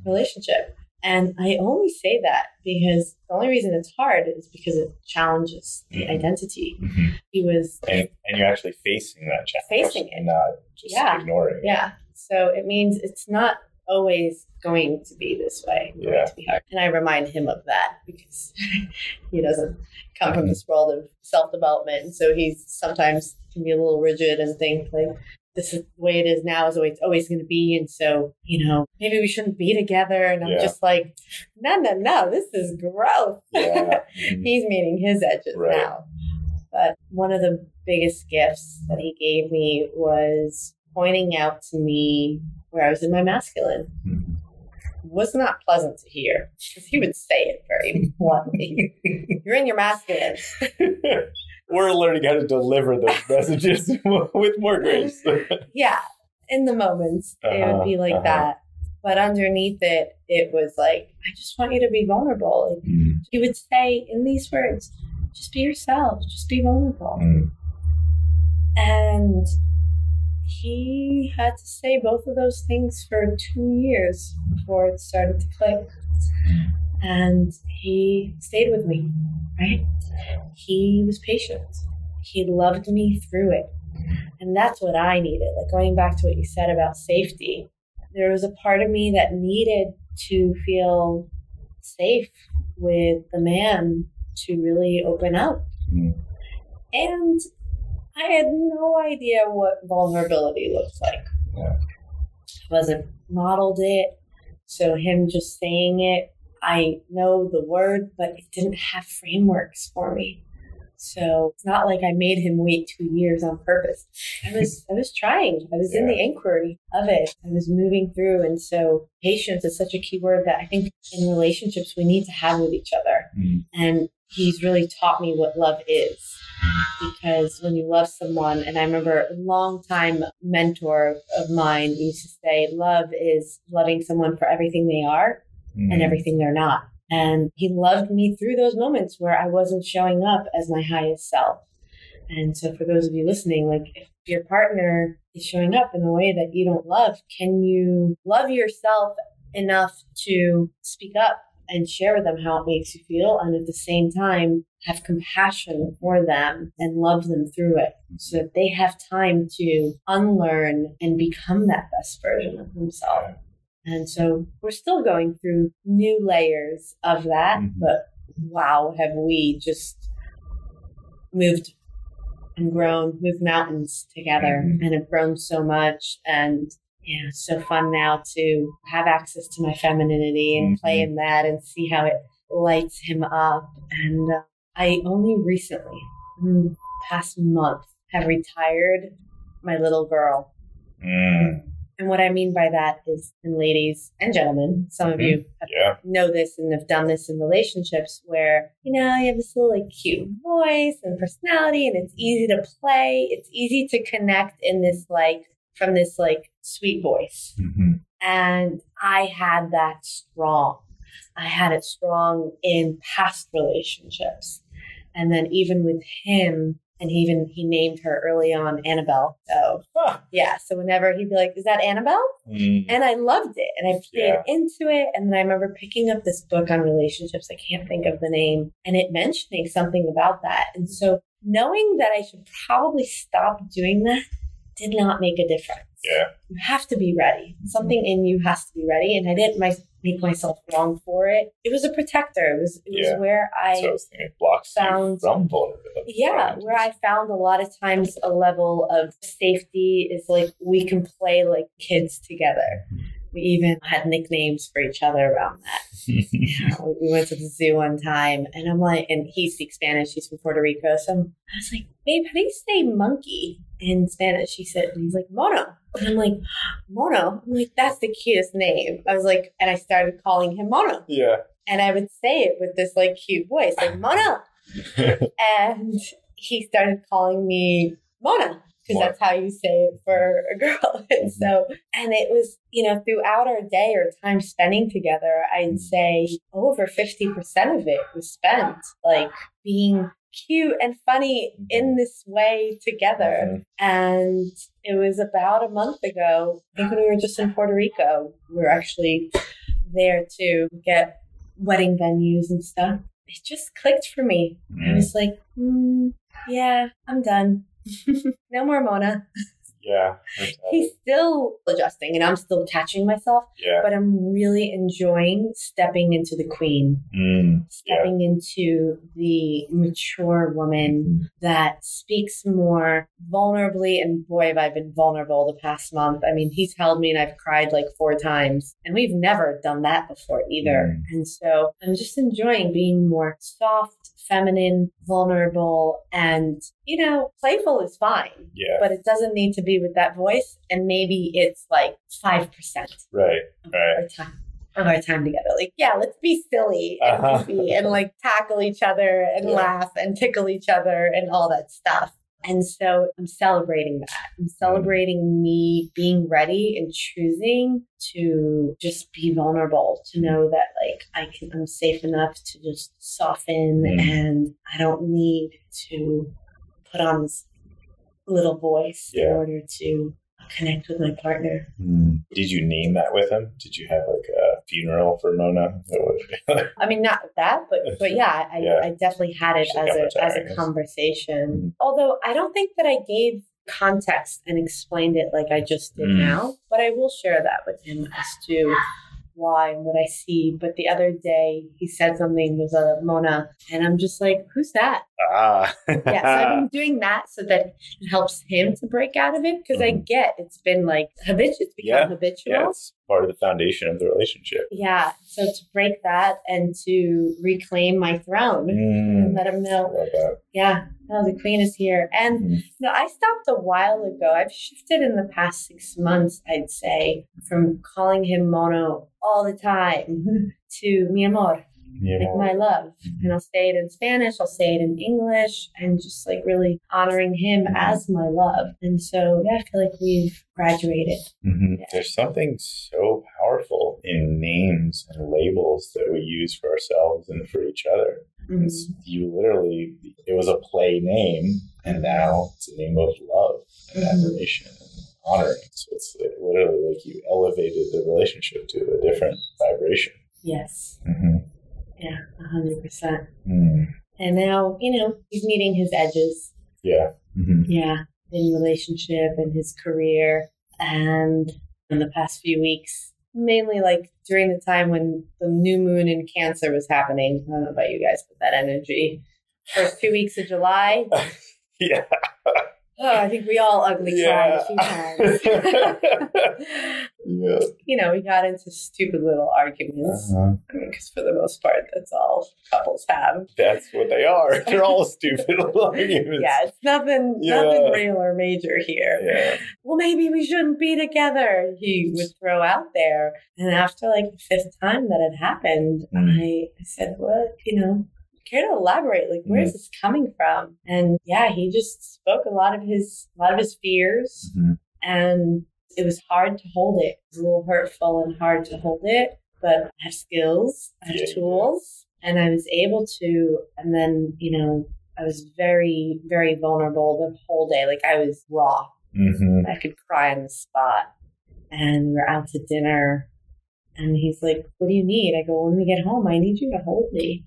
relationship. And I only say that because the only reason it's hard is because it challenges the
Mhm.
identity.
hmm
He was,
And, and you're actually facing that challenge.
Facing it.
And not just
Yeah.
ignoring it.
yeah. So it means it's not always going to be this way. It's
Yeah.
to be hard. And I remind him of that because he doesn't come from this world of self development. And so he's sometimes can be a little rigid and think like, this is the way it is now is always always going to be and so you know maybe we shouldn't be together and i'm
Yeah.
just like no no no this is growth
Yeah. Mhm.
he's meeting his edges
Right.
now. But one of the biggest gifts that he gave me was pointing out to me where I was in my masculine.
Mhm.
Was not pleasant to hear because he would say it very bluntly. You're in your masculine.
We're learning how to deliver those messages with more grace.
Yeah, in the moments it
Uh-huh,
would be like
uh-huh.
that. But underneath it, it was like, I just want you to be vulnerable. Like
Mm,
he would say in these words, just be yourself, just be vulnerable.
mm,
And he had to say both of those things for two years before it started to click. And he stayed with me, right? He was patient. He loved me through it. And that's what I needed. Like going back to what you said about safety, there was a part of me that needed to feel safe with the man to really open up.
Mm.
And I had no idea what vulnerability looked like.
Yeah.
Wasn't modeled it. So him just saying it, I know the word, but it didn't have frameworks for me. So it's not like I made him wait two years on purpose. I was I was trying. I was in the inquiry of it. I was moving through. And so patience is such a key word that I think in relationships we need to have with each other.
mm,
And he's really taught me what love is. Because when you love someone, and I remember a long time mentor of mine used to say, love is loving someone for everything they are
mm.
and everything they're not. And he loved me through those moments where I wasn't showing up as my highest self. And so, for those of you listening, like if your partner is showing up in a way that you don't love, can you love yourself enough to speak up and share with them how it makes you feel? And at the same time, have compassion for them and love them through it so that they have time to unlearn and become that best version of themselves. And so we're still going through new layers of that,
Mhm.
but wow, have we just moved and grown, moved mountains together
Mhm.
and have grown so much. And yeah, it's so fun now to have access to my femininity and play in that and see how it lights him up. And uh, I only recently, past month, have retired my little girl.
Mm,
And what I mean by that is, and ladies and gentlemen, some of you have
yeah.
know this and have done this in relationships where, you know, you have this little like cute voice and personality and it's easy to play. It's easy to connect in this like, from this like sweet voice.
Mhm.
And I had that strong. I had it strong in past relationships. And then even with him And he even he named her early on Annabelle. So
Huh.
yeah. So whenever he'd be like, Is that Annabelle?
Mm.
And I loved it. And I played
Yeah.
into it. And then I remember picking up this book on relationships. I can't think of the name. And it mentioning something about that. And so knowing that I should probably stop doing that did not make a difference.
Yeah.
You have to be ready. Mm-hmm. Something in you has to be ready. And I didn't my, make myself wrong for it. It was a protector. It was it was
Yeah.
where I
so I was thinking blocks
found-
you from vulnerability.
yeah, where I found a lot of times a level of safety is like we can play like kids together. Mm-hmm. We even had nicknames for each other around that. We- we went to the zoo one time and I'm like, and he speaks Spanish. He's from Puerto Rico. So I'm- I was like, babe, how do you say monkey in Spanish? He said, and he's like, mono. And I'm like, mono? I'm like, that's the cutest name. I was like, and I started calling him mono.
yeah.
And I would say it with this like cute voice, like mono and he started calling me Mona because that's how you say it for a girl. And so, and it was, you know, throughout our day or time spending together, I'd say over 50% of it was spent like being cute and funny in this way together.
Mhm.
And it was about a month ago, I think when we were just in Puerto Rico, we were actually there to get wedding venues and stuff. It just clicked for me. I
Mm.
was like, mm, yeah, I'm done. no more Mona.
Yeah.
He's still adjusting and I'm still catching myself,
Yeah.
but I'm really enjoying stepping into the queen,
Mm. Yeah.
stepping into the mature woman that speaks more vulnerably. And boy, have I been vulnerable the past month. I mean, he's held me and I've cried like four times, and we've never done that before either.
Mm.
And so I'm just enjoying being more soft, feminine, vulnerable, and, you know, playful is fine.
Yeah.
But it doesn't need to be with that voice, and maybe it's like five percent
Right. Right.
our time of our time together. Like, yeah, let's be silly and
Uh-huh.
goofy and like tackle each other and
Yeah.
laugh and tickle each other and all that stuff. And so I'm celebrating that. I'm celebrating me being ready and choosing to just be vulnerable, to know that like I can I'm safe enough to just soften
Mm.
and I don't need to put on this little voice in order to connect with my partner.
Mm. Did you name that with him? Did you have like a funeral for Mona?
I mean, not that, but but yeah, I,
Yeah.
I definitely had it as a as a conversation.
Mhm.
Although I don't think that I gave context and explained it like I just did
Mm.
now, but I will share that with him as to why and what I see. But the other day he said something was a Mona, and I'm just like, who's that?
ah.
Yeah, so I've been doing that so that it helps him to break out of it because I
Mhm.
get it's been like habitual, it's become
Yeah.
habitual.
yeah, it's part of the foundation of the relationship.
Yeah, so to break that and to reclaim my throne and
Mm.
let him know, yeah, no, the queen is here. And
Mhm.
you know, I stopped a while ago. I've shifted in the past six months, I'd say, from calling him Mono all the time to mi amor,
Yeah.
like my love. And I'll say it in Spanish, I'll say it in English, and just like really honoring him as my love. And so, yeah, I feel like we've graduated.
Mhm.
Yeah.
There's something so powerful in names and labels that we use for ourselves and for each other.
Mhm.
You literally, it was a play name, and now it's a name of love and
Mhm.
admiration honoring. So it's like literally like you elevated the relationship to a different vibration.
Yes,
Mm-hmm.
yeah, 100%.
Mm.
And now, you know, he's meeting his edges.
Yeah. Mm-hmm.
Yeah. In relationship and his career. And in the past few weeks, mainly like during the time when the new moon in Cancer was happening. I don't know about you guys, but that energy. First two weeks of July.
Yeah.
Oh, I think we all ugly cried a few times.
yeah.
you know, we got into stupid little arguments.
Uh-huh.
I mean, because for the most part, that's all couples have.
That's what they are. They're all stupid little arguments.
Yeah, it's nothing,
Yeah.
nothing real or major here.
Yeah.
well, maybe we shouldn't be together, he would throw out there. And after like the fifth time that had happened,
Mm.
I, said, What, you know, care to elaborate? Like, where's
Mm.
this coming from? And yeah, he just spoke a lot of his, a lot of his fears.
Mhm.
And it was hard to hold it. It was a little hurtful and hard to hold it, but I have skills, I have
Yeah,
tools, and I was able to. And then, you know, I was very, very vulnerable the whole day. Like I was raw.
Mm-hmm.
I could cry on the spot. And we're out to dinner. And he's like, What do you need? I go, When we get home, I need you to hold me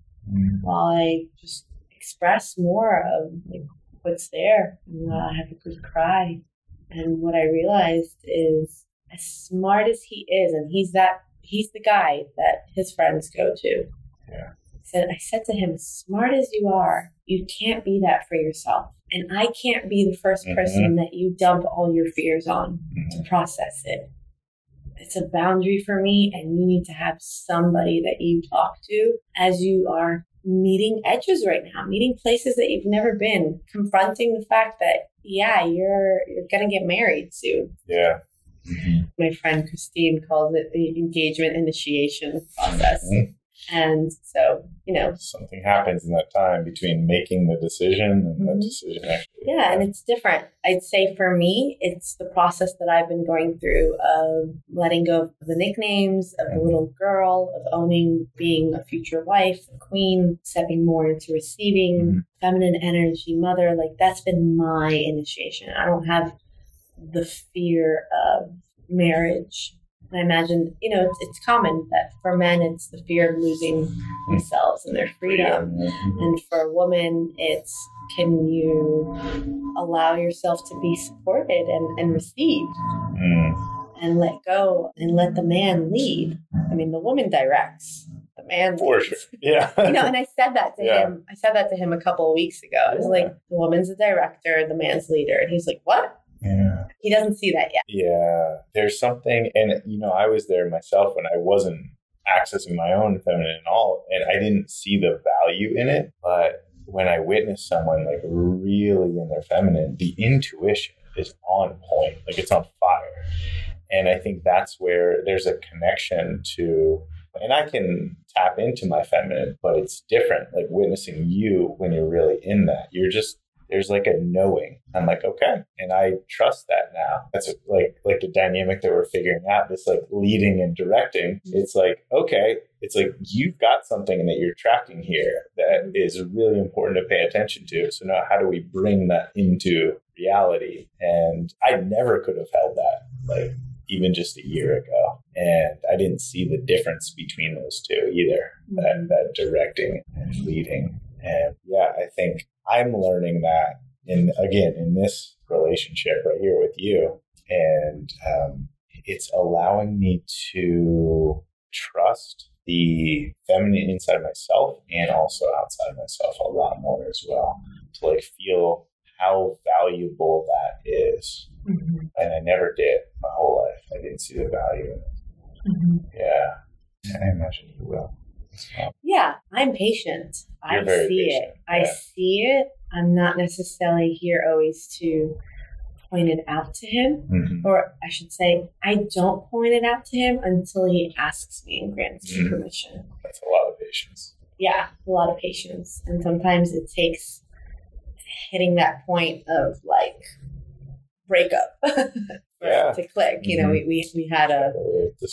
while I just express more of like what's there. And uh, I have a good cry. And what I realized is as smart as he is, and he's that he's the guy that his friends go to.
Yeah.
I said I said to him, as smart as you are, you can't be that for yourself. And I can't be the 1st
Mhm.
person that you dump all your fears on
Mm-hmm.
to process it. It's a boundary for me, and you need to have somebody that you talk to as you are meeting edges right now, meeting places that you've never been, confronting the fact that yeah, you're you're gonna get married soon.
Yeah. Mm-hmm.
My friend Christine calls it the engagement initiation process,
Mhm.
And so you know
Something happens in that time between making the decision and the
Mhm.
decision actually.
Yeah, and it's different. I'd say for me, it's the process that I've been going through of letting go of the nicknames of the little girl, of owning being a future wife, a queen, stepping more into receiving,
Mhm.
feminine energy, mother. Like that's been my initiation. I don't have the fear of marriage. I imagine, you know, it's, it's common that for men, it's the fear of losing themselves and their freedom. And for a woman, it's can you allow yourself to be supported and, and received
Mm.
and let go and let the man lead? I mean, the woman directs, the man
For
leads.
sure. Yeah.
You know, and I said that to
Yeah.
him. I said that to him a couple of weeks ago. I was
Yeah.
like, the woman's the director, the man's leader. And he's like, what?
yeah.
He doesn't see that yet.
Yeah, there's something, and you know, I was there myself when I wasn't accessing my own feminine and all, and I didn't see the value in it. But when I witnessed someone like really in their feminine, the intuition is on point, like it's on fire. And I think that's where there's a connection to, and I can tap into my feminine, but it's different. Like witnessing you when you're really in that, you're just there's like a knowing. I'm like, okay, and I trust that now. That's like like the dynamic that we're figuring out. This like leading and directing. Mm-hmm. It's like okay, it's like you've got something that you're tracking here that mm-hmm. is really important to pay attention to. So now, how do we bring that into reality? And I never could have held that like even just a year ago, and I didn't see the difference between those two either. That mm-hmm. that directing and leading, and yeah, I think I'm learning that in again in this relationship right here with you, and um, it's allowing me to trust the feminine inside myself and also outside myself a lot more as well to like feel how valuable that is
Mhm.
and i never did my whole life i didn't see the value in it
Mhm.
yeah i imagine you will well.
Yeah, I'm patient. I see
patient,
it. I see it. I'm not necessarily here always to point it out to him,
Mhm.
or I should say, I don't point it out to him until he asks me and grants me
Mhm.
permission.
that's a lot of patience
Yeah, a lot of patience. And sometimes it takes hitting that point of like breakup for
Yeah.
it to click. You know, we, we, we had a,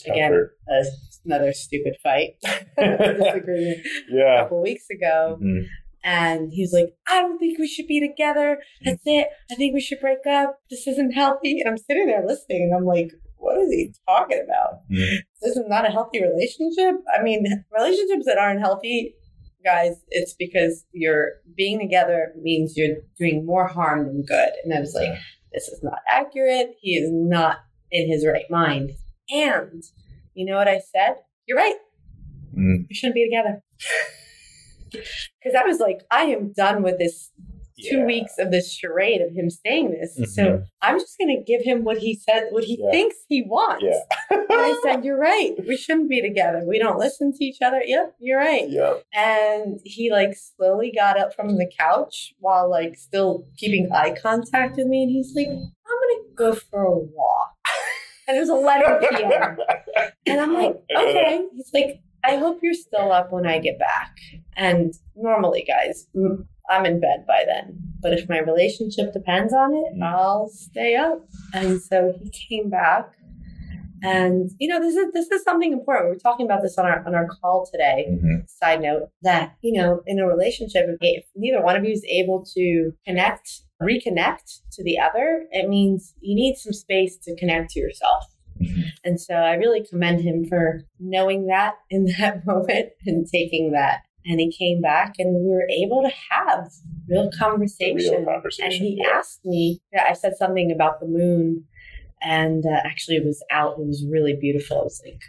again
a another stupid fight, disagreement a
yeah
couple weeks ago.
Mhm.
And he was like, I don't think we should be together. That's it. I think we should break up. This isn't healthy. And I'm sitting there listening and I'm like, what is he talking about?
Mhm.
This is not a healthy relationship. I mean, relationships that aren't healthy, guys, it's because you're being together means you're doing more harm than good. And I was like, this is not accurate. He is not in his right mind. And you know what I said? You're right.
Mhm.
We shouldn't be together. Because I was like, I am done with this two
Yeah.
weeks of this charade of him saying this. So
Mhm.
I'm just going to give him what he said, what he
Yeah.
thinks he wants.
Yeah.
and I said, You're right. We shouldn't be together. We don't listen to each other. Yep, you're right.
Yep.
And he like slowly got up from the couch while like still keeping eye contact with me. And he's like, I'm going to go for a walk. And it was 11 p.m. And I'm like, okay. He's like, I hope you're still up when I get back. And normally, guys, I'm in bed by then. But if my relationship depends on it. I'll stay up. And so he came back And you know, this is this is something important. We were talking about this on our on our call today.
Mhm.
Side note that you know, in a relationship, if- neither one of you is able to connect, reconnect to the other, it means you need some space to connect to yourself.
Mhm.
And so I really commend him for knowing that in that moment and taking that. And he came back and we were able to have real conversation.
Real conversation.
and he
yeah.
asked me, yeah, I said something about the moon, and uh, actually it was out. It was really beautiful. It was like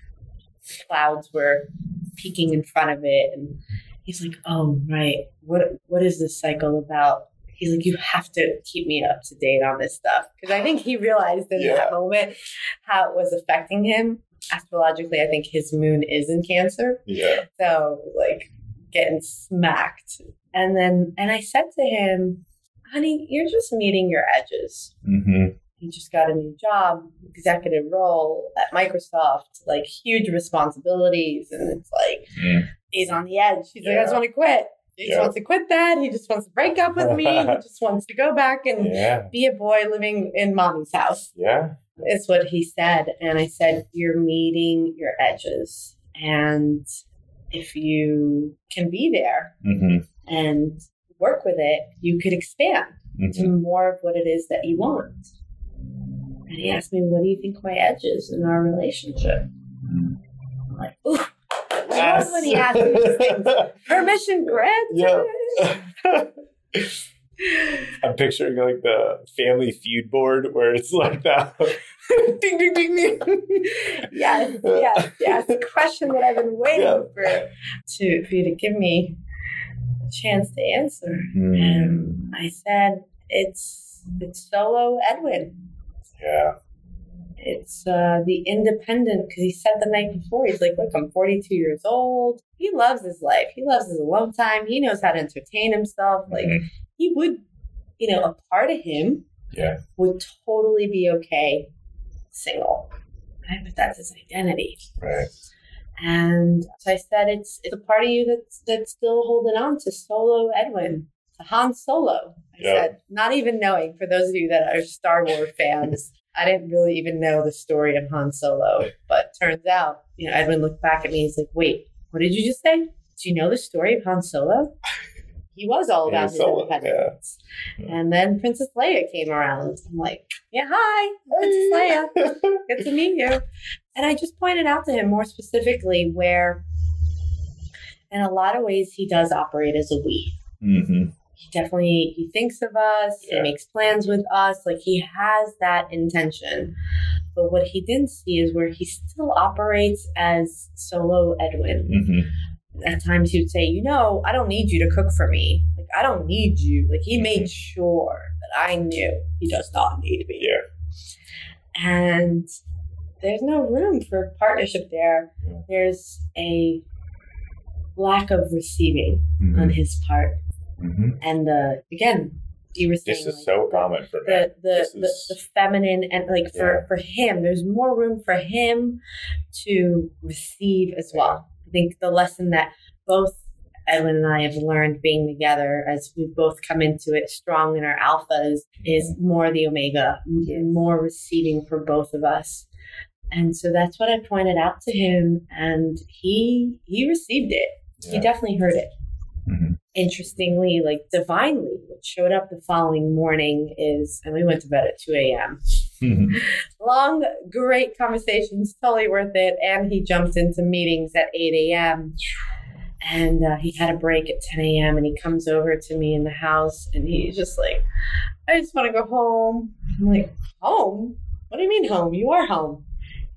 clouds were peeking in front of it, and he's like, "Oh, right. What what is this cycle about?" He's like, "You have to keep me up to date on this stuff," because I think he realized in
Yeah.
that moment how it was affecting him. Astrologically, I think his moon is in Cancer,
Yeah.
so like getting smacked. And then, and I said to him, honey, you're just meeting your edges.
hmm
He just got a new job, executive role at Microsoft, like huge responsibilities. And it's like,
Mm.
he's on the edge. He's like, I just want to quit. He just wants to quit that. He just wants to break up with me. he just wants to go back and
Yeah.
be a boy living in mommy's house
Yeah.
is what he said. And I said, You're meeting your edges. And if you can be there
hmm
and work with it, you could expand to
hmm
more of what it is that you want. And he asked me, What do you think my edge is in our relationship? I'm like, Ooh. Love when he asks me these things. Permission granted.
Yeah. I'm picturing like the family feud board where it's like that. ding, ding, ding, ding.
yes, yes, yes. The question that I've been waiting
Yeah.
for to for you to give me a chance to answer.
Hmm.
And I said, it's it's solo Edwin.
Yeah.
It's uh, the independent because he said the night before, he's like, Look, I'm 42 years old. He loves his life. He loves his alone time. He knows how to entertain himself. Like,
Mhm.
he would, you know, a part of him
Yeah.
would totally be okay single. Right? But that's his identity.
Right.
And so I said, it's it's a part of you that's that's still holding on to solo Edwin, to Han Solo. I
Yeah.
said, not even knowing for those of you that are Star Wars fans, I didn't really even know the story of Han Solo. But turns out, you know, Edwin looked back at me. He's like, "Wait, what did you just say? Do you know the story of Han Solo?" He was all about his independence.
yeah.
And then Princess Leia came around. I'm like, "Yeah, hi, Princess Leia." good to meet you. And I just pointed out to him more specifically where, in a lot of ways, he does operate as a we.
hmm
He definitely he thinks of us. He makes plans with us. Like he has that intention. But what he didn't see is where he still operates as solo Edwin.
hmm
At times he would say, "You know, I don't need you to cook for me. Like I don't need you." Like he made sure that I knew he does not need me
Yeah.
and there's no room for partnership there.
Yeah.
There's a lack of receiving
Mhm.
on his part,
hmm
and uh, again, you were saying
This is
like,
so common for.
The the, the,
is-
the feminine and like for
Yeah.
for him, there's more room for him to receive as well. I think the lesson that both Edwin and I have learned being together as we've both come into it strong in our alphas is more the omega, m-
Yes.
more receiving for both of us. And so that's what I pointed out to him and he he received it. He definitely heard it.
Mhm.
Interestingly, like divinely, what showed up the following morning is, and we went to bed at 2 a.m.
Mhm.
Long, great conversations, totally worth it. And he jumps into meetings at 8 a.m. And uh, he had a break at 10 a.m. And he comes over to me in the house and he's just like, I just want to go home. I'm like, home? What do you mean home? You are home.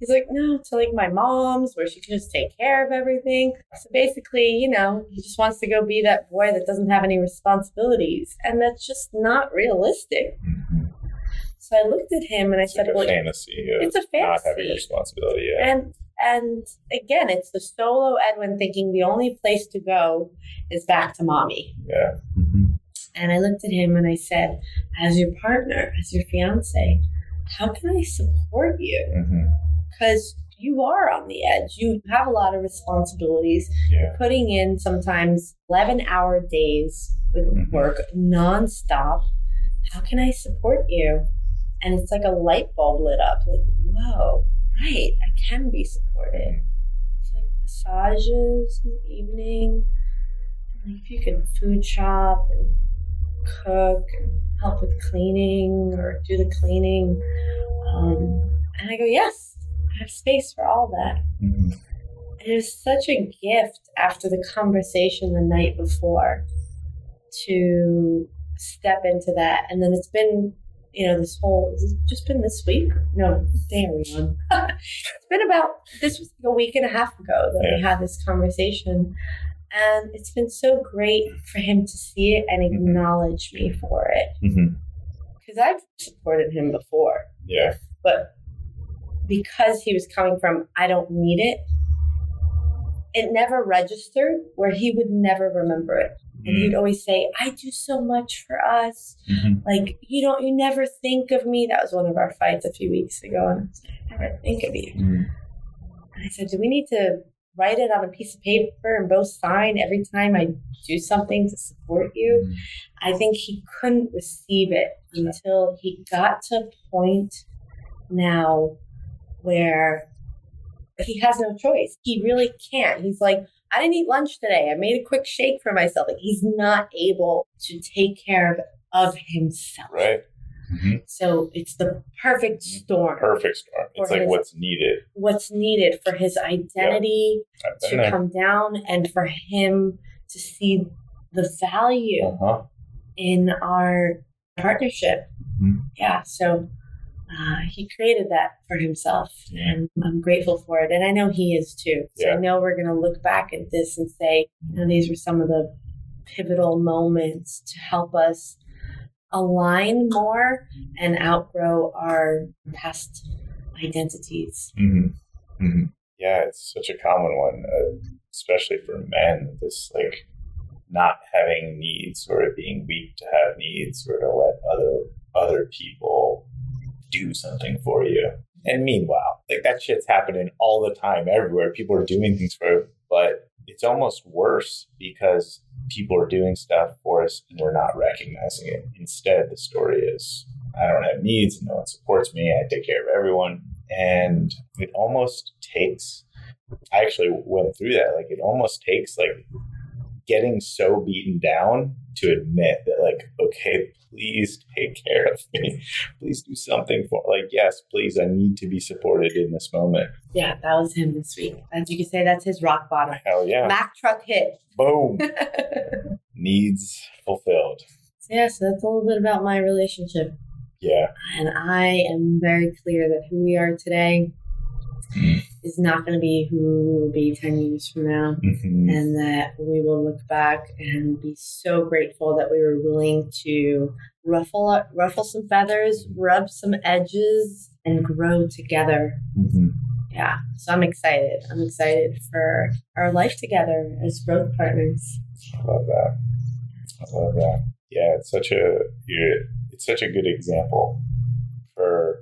He's like, no, to like my mom's where she can just take care of everything. So basically, you know, he just wants to go be that boy that doesn't have any responsibilities. And that's just not realistic.
Mhm.
So I looked at him and I
It's
said,
like a
well,
fantasy
it's a fantasy.
not
fantasy.
having responsibility. Yeah.
And and again, it's the solo Edwin thinking the only place to go is back to mommy.
yeah. Mhm.
And I looked at him and I said, as your partner, as your fiance, how can I support you?
Mhm.
Because you are on the edge. You have a lot of responsibilities.
Yeah.
Putting in sometimes 11 hour days with
Mhm.
work nonstop. How can I support you? And it's like a light bulb lit up. Like, whoa, right, I can be supported. It's like massages in the evening. And if you can food shop and cook and help with cleaning or do the cleaning. Um, and I go, yes, I have space for all that.
Mhm.
And it was such a gift after the conversation the night before to step into that. And then it's been, you know, this whole, it's just been this week. No, day are we on? it's been about, this was a week and a half ago that we had this conversation. And it's been so great for him to see it and
Mhm.
acknowledge me for it. Because I've supported him before
Yeah.
but because he was coming from I don't need it, it never registered where he would never remember it. And he'd always say, I do so much for us.
Mhm.
Like, you don't, you never think of me. That was one of our fights a few weeks ago. And I was like, I never think of you.
Mhm.
And I said, Do we need to write it on a piece of paper and both sign every time I do something to support you? I think he couldn't receive it until he got to a point now where he has no choice. He really can't. He's like, I didn't eat lunch today. I made a quick shake for myself. Like he's not able to take care of, of himself.
Right. Mhm.
So it's the perfect storm.
Perfect storm. It's like
his-
what's needed.
What's needed for his identity
I've
to
there.
come down and for him to see the value
Uh-huh.
in our partnership.
Mhm.
Yeah, so uh, he created that for himself, and I'm grateful for it. And I know he is too. So
Yeah.
I know we're going to look back at this and say, you know, these were some of the pivotal moments to help us align more and outgrow our past identities.
hmm hmm Yeah, it's such a common one, uh, especially for men. This like not having needs or being weak to have needs or to let other other people do something for you. And meanwhile, like that shit's happening all the time, everywhere. People are doing things for, but it's almost worse because people are doing stuff for us and we're not recognizing it. Instead, the story is I don't have needs, no one supports me, I take care of everyone. And it almost takes, I actually went through that. Like, it almost takes like getting so beaten down to admit that, like, okay, please take care of me. Please do something for, like, yes, please, I need to be supported in this moment.
Yeah, that was him this week. As you can say, that's his rock bottom.
Hell yeah.
Mack truck hit.
Boom. Needs fulfilled.
yeah, so that's a little bit about my relationship.
Yeah.
And I am very clear that who we are today. Is not going to be who we will be 10 years from now.
Mhm.
And that we will look back and be so grateful that we were willing to ruffle ruffle some feathers, rub some edges, and grow together.
Mhm.
Yeah, so I'm excited. I'm excited for our life together as growth partners.
I love that. I love that. Yeah, it's such a it's such a good example for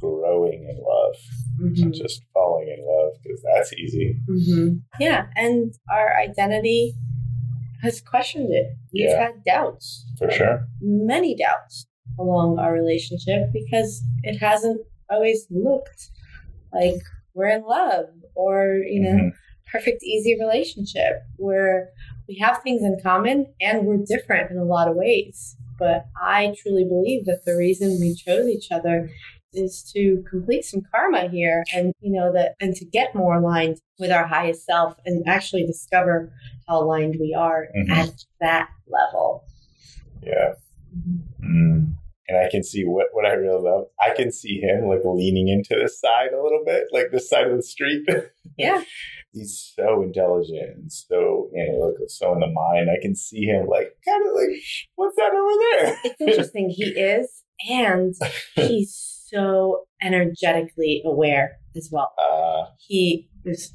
growing in love,
Mhm.
just falling in love because that's easy.
hmm Yeah, and our identity has questioned it. We've
Yeah.
had doubts,
For sure.
many doubts along our relationship because it hasn't always looked like we're in love or, you know,
Mhm.
perfect, easy relationship where we have things in common and we're different in a lot of ways. But I truly believe that the reason we chose each other is to complete some karma here and you know that and to get more aligned with our highest self and actually discover how aligned we are
Mhm.
at that level.
Yeah. Mm. And I can see what, what I really love. I can see him like leaning into the side a little bit, like this side of the street.
Yeah.
He's so intelligent and so, you know, like so in the mind. I can see him like kind of like, what's that over there?
It's interesting. he is, and he's so energetically aware as well.
Uh,
He there's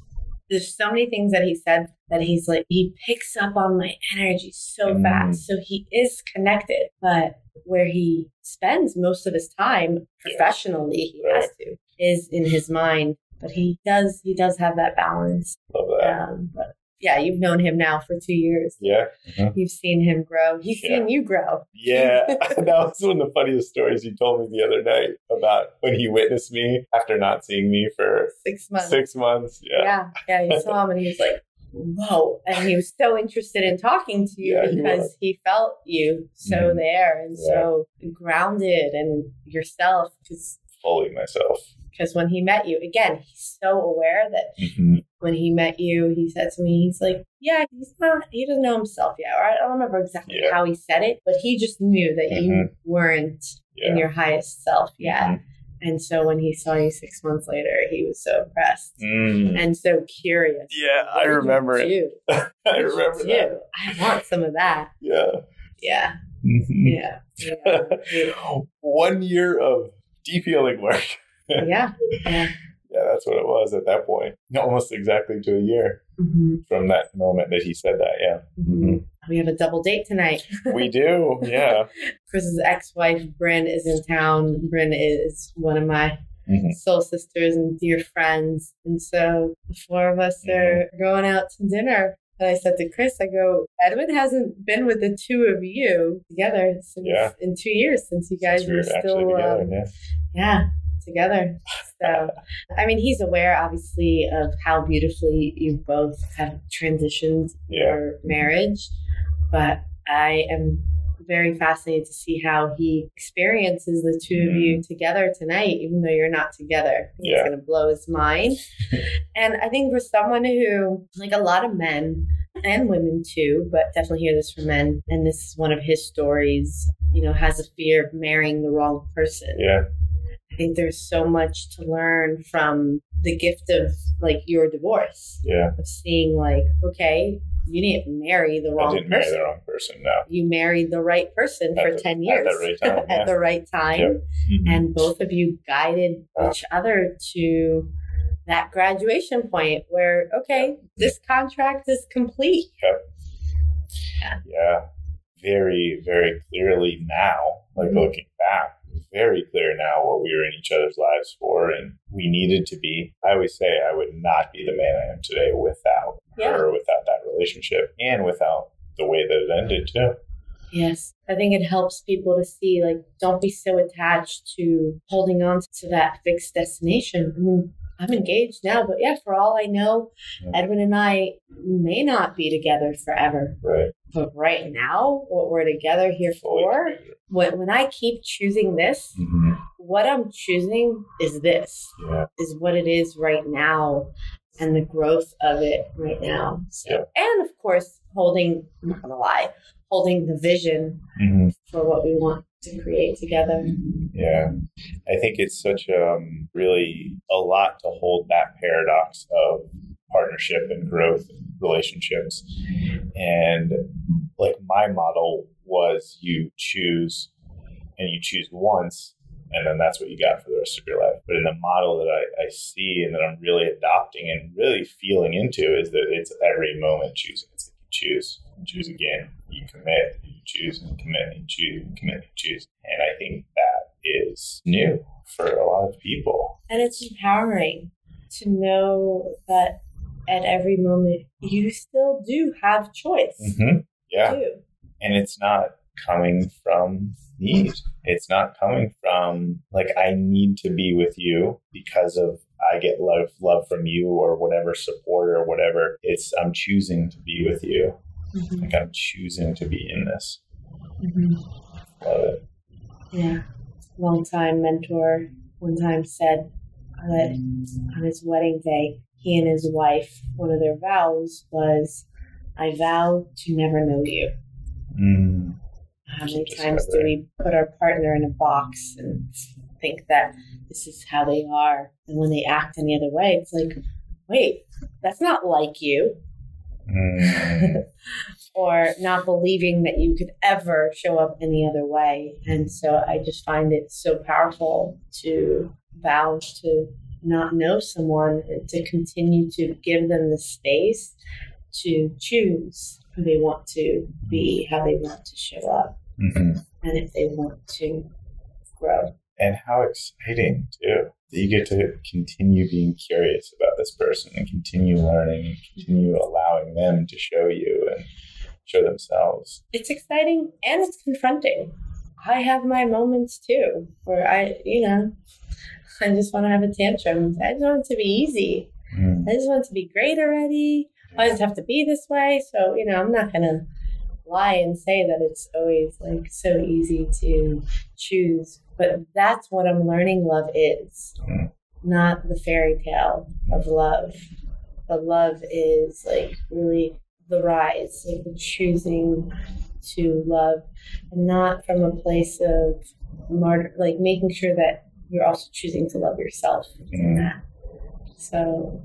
there's so many things that he said that he's like he picks up on my energy so
Mm.
fast. So he is connected, but where he spends most of his time professionally, he has to is in his mind. But he does he does have that balance.
love that.
Um, but yeah, you've known him now for two years.
Yeah. Mhm.
You've seen him grow. He's
Yeah.
seen you grow.
Yeah. that was one of the funniest stories you told me the other night about when he witnessed me after not seeing me for
Six months.
six months. Yeah.
Yeah, yeah, you saw him and he was like, whoa. And he was so interested in talking to you
Yeah,
because
was.
he felt you so
Mhm.
there and so grounded and yourself. Because
Fully myself.
Because when he met you, again, he's so aware that
Mhm.
When he met you, he said to me, he's like, yeah, he's not, he doesn't know himself yet. Or I don't remember exactly
Yeah.
how he said it, but he just knew that you
Mhm.
weren't
Yeah.
in your highest self yet.
Mhm.
And so when he saw you six months later, he was so impressed
Mm.
and so curious.
Yeah, I
you
remember it. I
you
remember that.
I want some of that.
Yeah.
Yeah,
Mhm.
yeah, yeah,
One year of deep healing work.
yeah. yeah.
Yeah, that's what it was at that point. Almost exactly to a year
hmm
from that moment that he said that. Yeah.
hmm We have a double date tonight.
We do. Yeah.
Chris's ex-wife Bryn is in town. Bryn is one of my
Mhm.
soul sisters and dear friends, and so the four of us
Mm-hmm.
are going out to dinner. And I said to Chris, I go, Edwin hasn't been with the two of you together since
Yeah.
in two years since you guys
Since we
were
were
still
together.
um,
yeah.
yeah together so i mean he's aware obviously of how beautifully you both have transitioned
Yeah.
your marriage but i am very fascinated to see how he experiences the 2 of you together tonight even though you're not together
Mm-hmm. Yeah.
it's going to blow his mind and i think for someone who like a lot of men and women too, but definitely hear this from men. And this is one of his stories, you know, has a fear of marrying the wrong person.
Yeah.
I think there's so much to learn from the gift of like your divorce,
Yeah.
of seeing like, okay, you didn't marry the wrong I
didn't marry
person.
the wrong person. No.
You married the right person
At
for
the-
10
at
years.
the right time, yeah.
at the right time.
Yep. Mhm.
And both of you guided
Yeah.
each other to that graduation point where, okay, this contract is complete.
yeah. yeah. Very, very clearly now, like
Mhm.
looking back, very clear now what we were in each other's lives for and we needed to be. I always say I would not be the man I am today without
Yeah.
her, without that relationship, and without the way that it ended too.
Yes. I think it helps people to see, like, don't be so attached to holding on to that fixed destination. I mean, I'm engaged now, but yeah, for all I know,
Yeah.
Edwin and I may not be together forever.
Right.
But right now, what we're together here for, when, when I keep choosing this,
Mhm.
what I'm choosing is this,
Yeah.
is what it is right now and the growth of it right now. So,
Yeah.
and of course, holding, I'm not gonna lie, holding the vision
Mhm.
for what we want to create together.
Yeah, I think it's such um, really a lot to hold that paradox of partnership and growth relationships. And like my model was you choose and you choose once, and then that's what you got for the rest of your life. But in the model that I, I see and that I'm really adopting and really feeling into is that it's every moment choosing. It's like you choose, you choose again, you commit, you choose and commit, and choose and commit, and choose. And I think that is new for a lot of people.
And it's empowering to know that at every moment you still do have choice.
Mm-hmm. Yeah. And it's not coming from need. It's not coming from like I need to be with you because of I get love love from you or whatever support or whatever. It's I'm choosing to be with you.
Mhm.
Like I'm choosing to be in this.
Mhm.
Love it.
Yeah. Longtime mentor one time said that on his wedding day, he and his wife, one of their vows was, I vow to never know you.
Mm.
How many
Just
times do we put our partner in a box and think that this is how they are? And when they act any other way, it's like, wait, that's not like you.
Mm.
or not believing that you could ever show up any other way. And so I just find it so powerful to vow to not know someone and to continue to give them the space to choose who they want to be, how they want to show up,
Mhm.
and if they want to grow.
And how exciting too. that you get to continue being curious about this person and continue learning and continue allowing them to show you and show themselves.
It's exciting and it's confronting. I have my moments too where I, you know, I just want to have a tantrum. I just want it to be easy.
Mm.
I just want it to be great already. I just have to be this way. So, you know, I'm not going to lie and say that it's always like so easy to choose. But that's what I'm learning love is,
Mm.
not the fairy tale of love. But love is like really the rise, like the choosing to love, and not from a place of martyr, like making sure that you're also choosing to love yourself
Mm.
So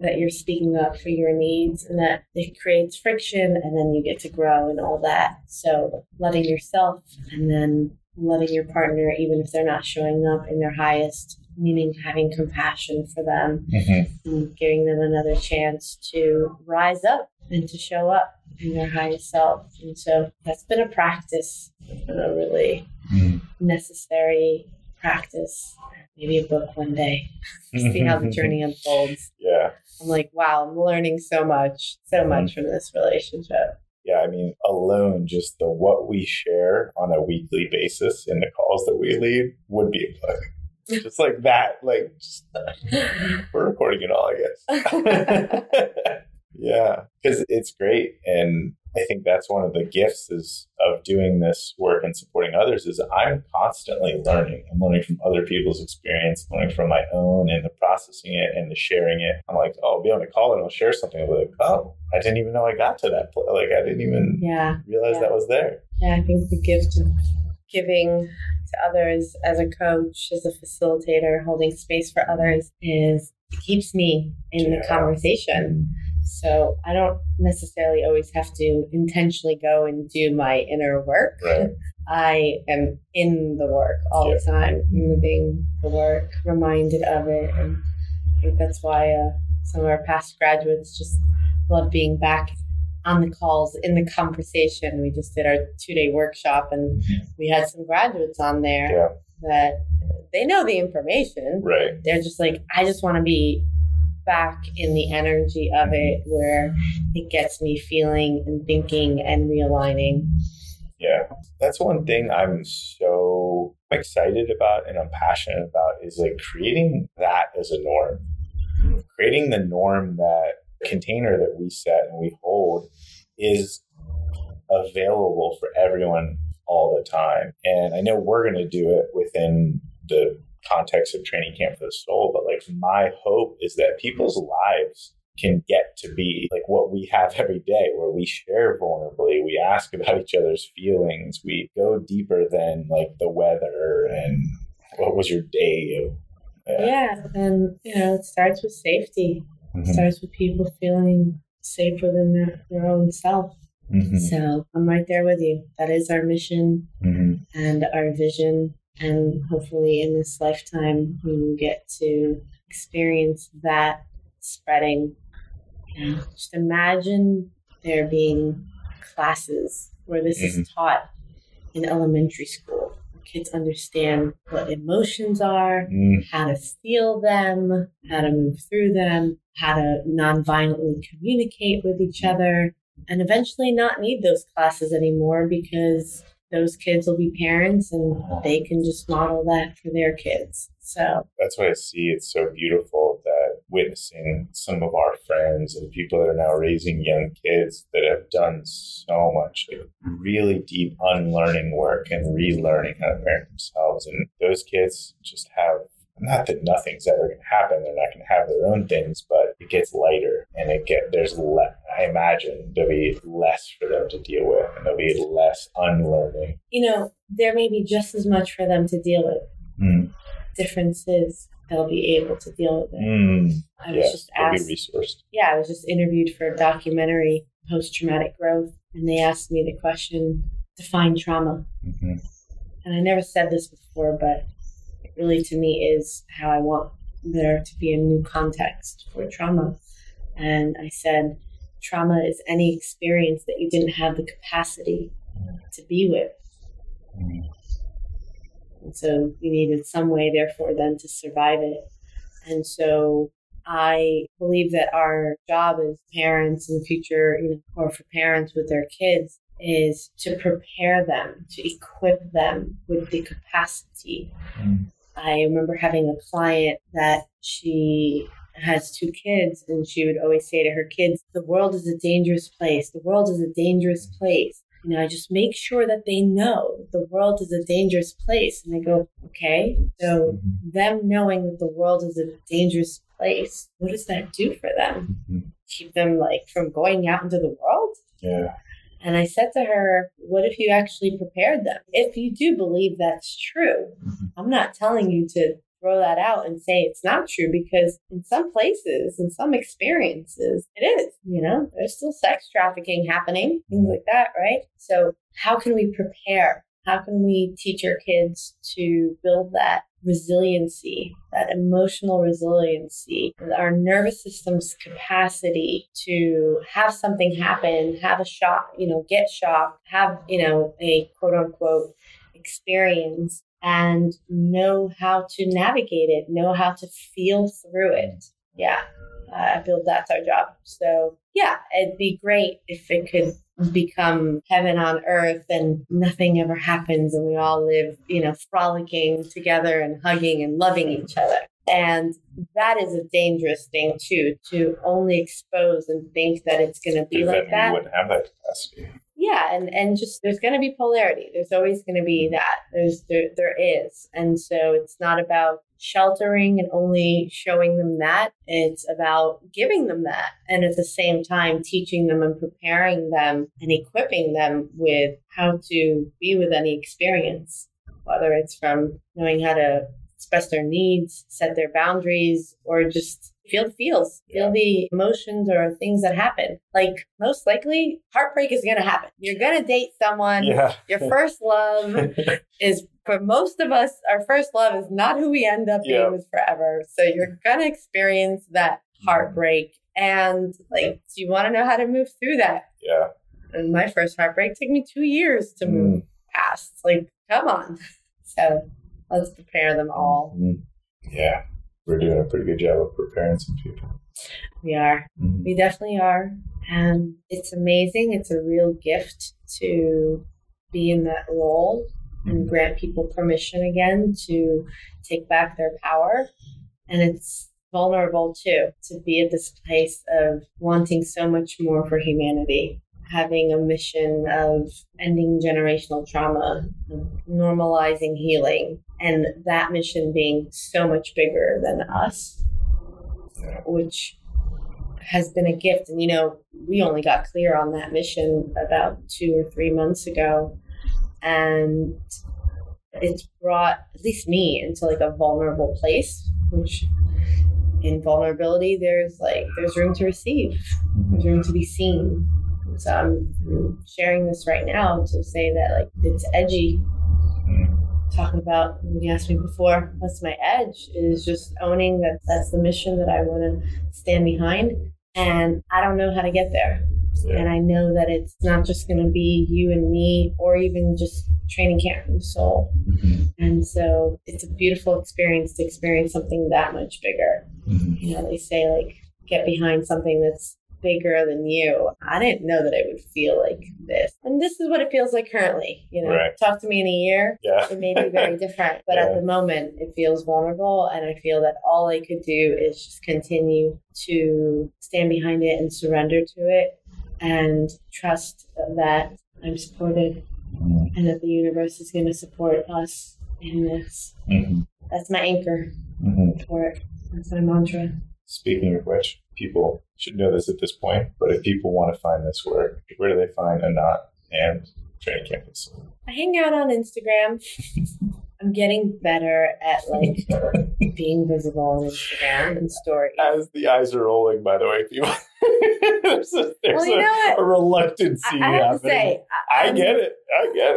that you're speaking up for your needs and that it creates friction and then you get to grow and all that. So letting yourself and then letting your partner, even if they're not showing up in their highest, meaning having compassion for them
Mhm.
and giving them another chance to rise up and to show up in their highest self. And so that's been a practice, a really
Mm.
necessary practice. Maybe a book one day. See how the journey unfolds.
Yeah.
I'm like, wow, I'm learning so much, so mm-hmm. much from this relationship.
Yeah, I mean, alone, just the what we share on a weekly basis in the calls that we lead would be a book. Just like that, like just, we're recording it all, I guess. yeah, because it's great, and I think that's one of the gifts is of doing this work and supporting others. Is I'm constantly learning. I'm learning from other people's experience, learning from my own, and the processing it and the sharing it. I'm like, oh, I'll be on a call and I'll share something. I'm like, oh, I didn't even know I got to that. Point. Like I didn't even
Yeah.
realize
Yeah.
that was there.
Yeah, I think the gift of giving to others as a coach, as a facilitator, holding space for others is it keeps me in the
Yeah.
conversation. So I don't necessarily always have to intentionally go and do my inner work.
Right.
I am in the work all the time, living the work, reminded of it. And I think that's why uh, some of our past graduates just love being back on the calls in the conversation. We just did our two day workshop and we had some graduates on there
Yeah.
that they know the information.
Right.
They're just like, I just want to be back in the energy of it where it gets me feeling and thinking and realigning.
Yeah. That's one thing I'm so excited about and I'm passionate about is like creating that as a norm. Creating the norm that container that we set and we hold is available for everyone all the time. And I know we're going to do it within the context of training camp for the soul, but like my hope is that people's lives can get to be like what we have every day, where we share vulnerably, we ask about each other's feelings, we go deeper than like the weather and what was your day.
Yeah, and you know, it starts with safety. It
Mhm.
starts with people feeling safe within their, their own self.
Mhm.
So I'm right there with you. That is our mission
Mhm.
and our vision. And hopefully, in this lifetime, we will get to experience that spreading. You just imagine there being classes where this is mm-hmm. taught in elementary school. Kids understand what emotions are,
Mm.
how to feel them, how to move through them, how to non-violently communicate with each mm. other, and eventually not need those classes anymore because those kids will be parents and they can just model that for their kids. So,
That's why I see it's so beautiful that witnessing some of our friends and people that are now raising young kids that have done so much really deep unlearning work and relearning how to parent themselves. And those kids just have not that nothing's ever going to happen; they're not going to have their own things, but it gets lighter, and it get there's less. I imagine there'll be less for them to deal with, and there'll be less unlearning.
you know, there may be just as much for them to deal with.
Mm.
Difference is they'll be able to deal with it.
Mm.
I was
Yeah,
just asked
resourced.
yeah, I was just interviewed for a documentary, post traumatic growth, and they asked me the question, define trauma.
Mhm.
And I never said this before, but really to me is how I want there to be a new context for trauma. And I said, trauma is any experience that you didn't have the capacity to be with. And so we needed some way, therefore, then to survive it. And so I believe that our job as parents in the future, you or for parents with their kids, is to prepare them, to equip them with the capacity. Mm. I remember having a client that she has two kids, and she would always say to her kids, The world is a dangerous place. The world is a dangerous place. You know, I just make sure that they know the world is a dangerous place. And I go, okay. So mm-hmm. them knowing that the world is a dangerous place, what does that do for them? Mm-hmm. Keep them like from going out into the world?
Yeah.
And I said to her, What if you actually prepared them? If you do believe that's true, mm-hmm. I'm not telling you to throw that out and say it's not true because in some places, in some experiences, it is. You know, there's still sex trafficking happening, things like that, right? So, how can we prepare? How can we teach our kids to build that resiliency, that emotional resiliency, our nervous system's capacity to have something happen, have a shock, you know, get shocked, have, you know, a quote unquote experience and know how to navigate it, know how to feel through it. Yeah, I feel that's our job. So, yeah, it'd be great if it could become heaven on earth and nothing ever happens and we all live, you know, frolicking together and hugging and loving each other. And that is a dangerous thing too, to only expose and think that it's going to be like that.
You wouldn't have that capacity
yeah and and just there's going to be polarity. There's always going to be mm-hmm. that. There's there, there is. And so it's not about sheltering and only showing them that. It's about giving them that and at the same time teaching them and preparing them and equipping them with how to be with any experience whether it's from knowing how to express their needs set their boundaries or just feel the feels, feel the emotions or things that happen. Like most likely, heartbreak is going to happen. You're going to date someone.
Yeah.
Your first love is for most of us. Our first love is not who we end up being with forever. So you're going to experience that mm-hmm. heartbreak. And like, do you want to know how to move through that?
Yeah.
And my first heartbreak took me two years to move mm. past. Like, come on. So let's prepare them all.
Mm. Yeah we're doing a pretty good job of preparing some people.
We are. Mm-hmm. We definitely are. And it's amazing. It's a real gift to be in that role and mm-hmm. grant people permission again to take back their power. And it's vulnerable too to be at this place of wanting so much more for humanity, having a mission of ending generational trauma, normalizing healing, and that mission being so much bigger than us, which has been a gift. And, you know, we only got clear on that mission about two or three months ago. And it's brought at least me into like a vulnerable place, which in vulnerability, there's like, there's room to receive, there's room to be seen. So I'm sharing this right now to say that like it's edgy talking about when you asked me before what's my edge is just owning that that's the mission that i want to stand behind and i don't know how to get there yeah. and i know that it's not just going to be you and me or even just training camp the soul mm-hmm. and so it's a beautiful experience to experience something that much bigger mm-hmm. you know they say like get behind something that's bigger than you. I didn't know that it would feel like this. And this is what it feels like currently. You know, right. talk to me in a year.
Yeah.
It may be very different. But yeah. at the moment, it feels vulnerable. And I feel that all I could do is just continue to stand behind it and surrender to it and trust that I'm supported and that the universe is going to support us in this. Mm-hmm. That's my anchor mm-hmm. for it. That's my mantra.
Speaking of which, people should know this at this point, but if people want to find this work, where do they find Anat and Training Campus?
I hang out on Instagram. I'm getting better at like being visible on Instagram and stories.
As the eyes are rolling, by the way, people. there's a, there's well, you know a, a reluctancy I, I have happening. to say, I, I get it. I get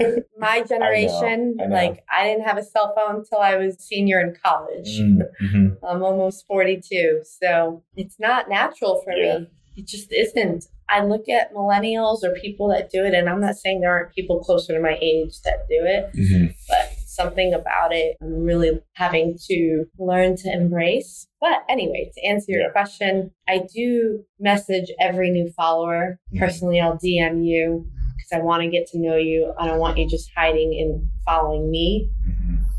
it. my generation, I know, know. like I didn't have a cell phone until I was senior in college. Mm-hmm. I'm almost 42, so it's not natural for yeah. me. It just isn't. I look at millennials or people that do it, and I'm not saying there aren't people closer to my age that do it, mm-hmm. but something about it I'm really having to learn to embrace. But anyway, to answer your
Yeah.
question, I do message every new follower.
Mhm.
Personally, I'll DM you because I want to get to know you. I don't want you just hiding and following me.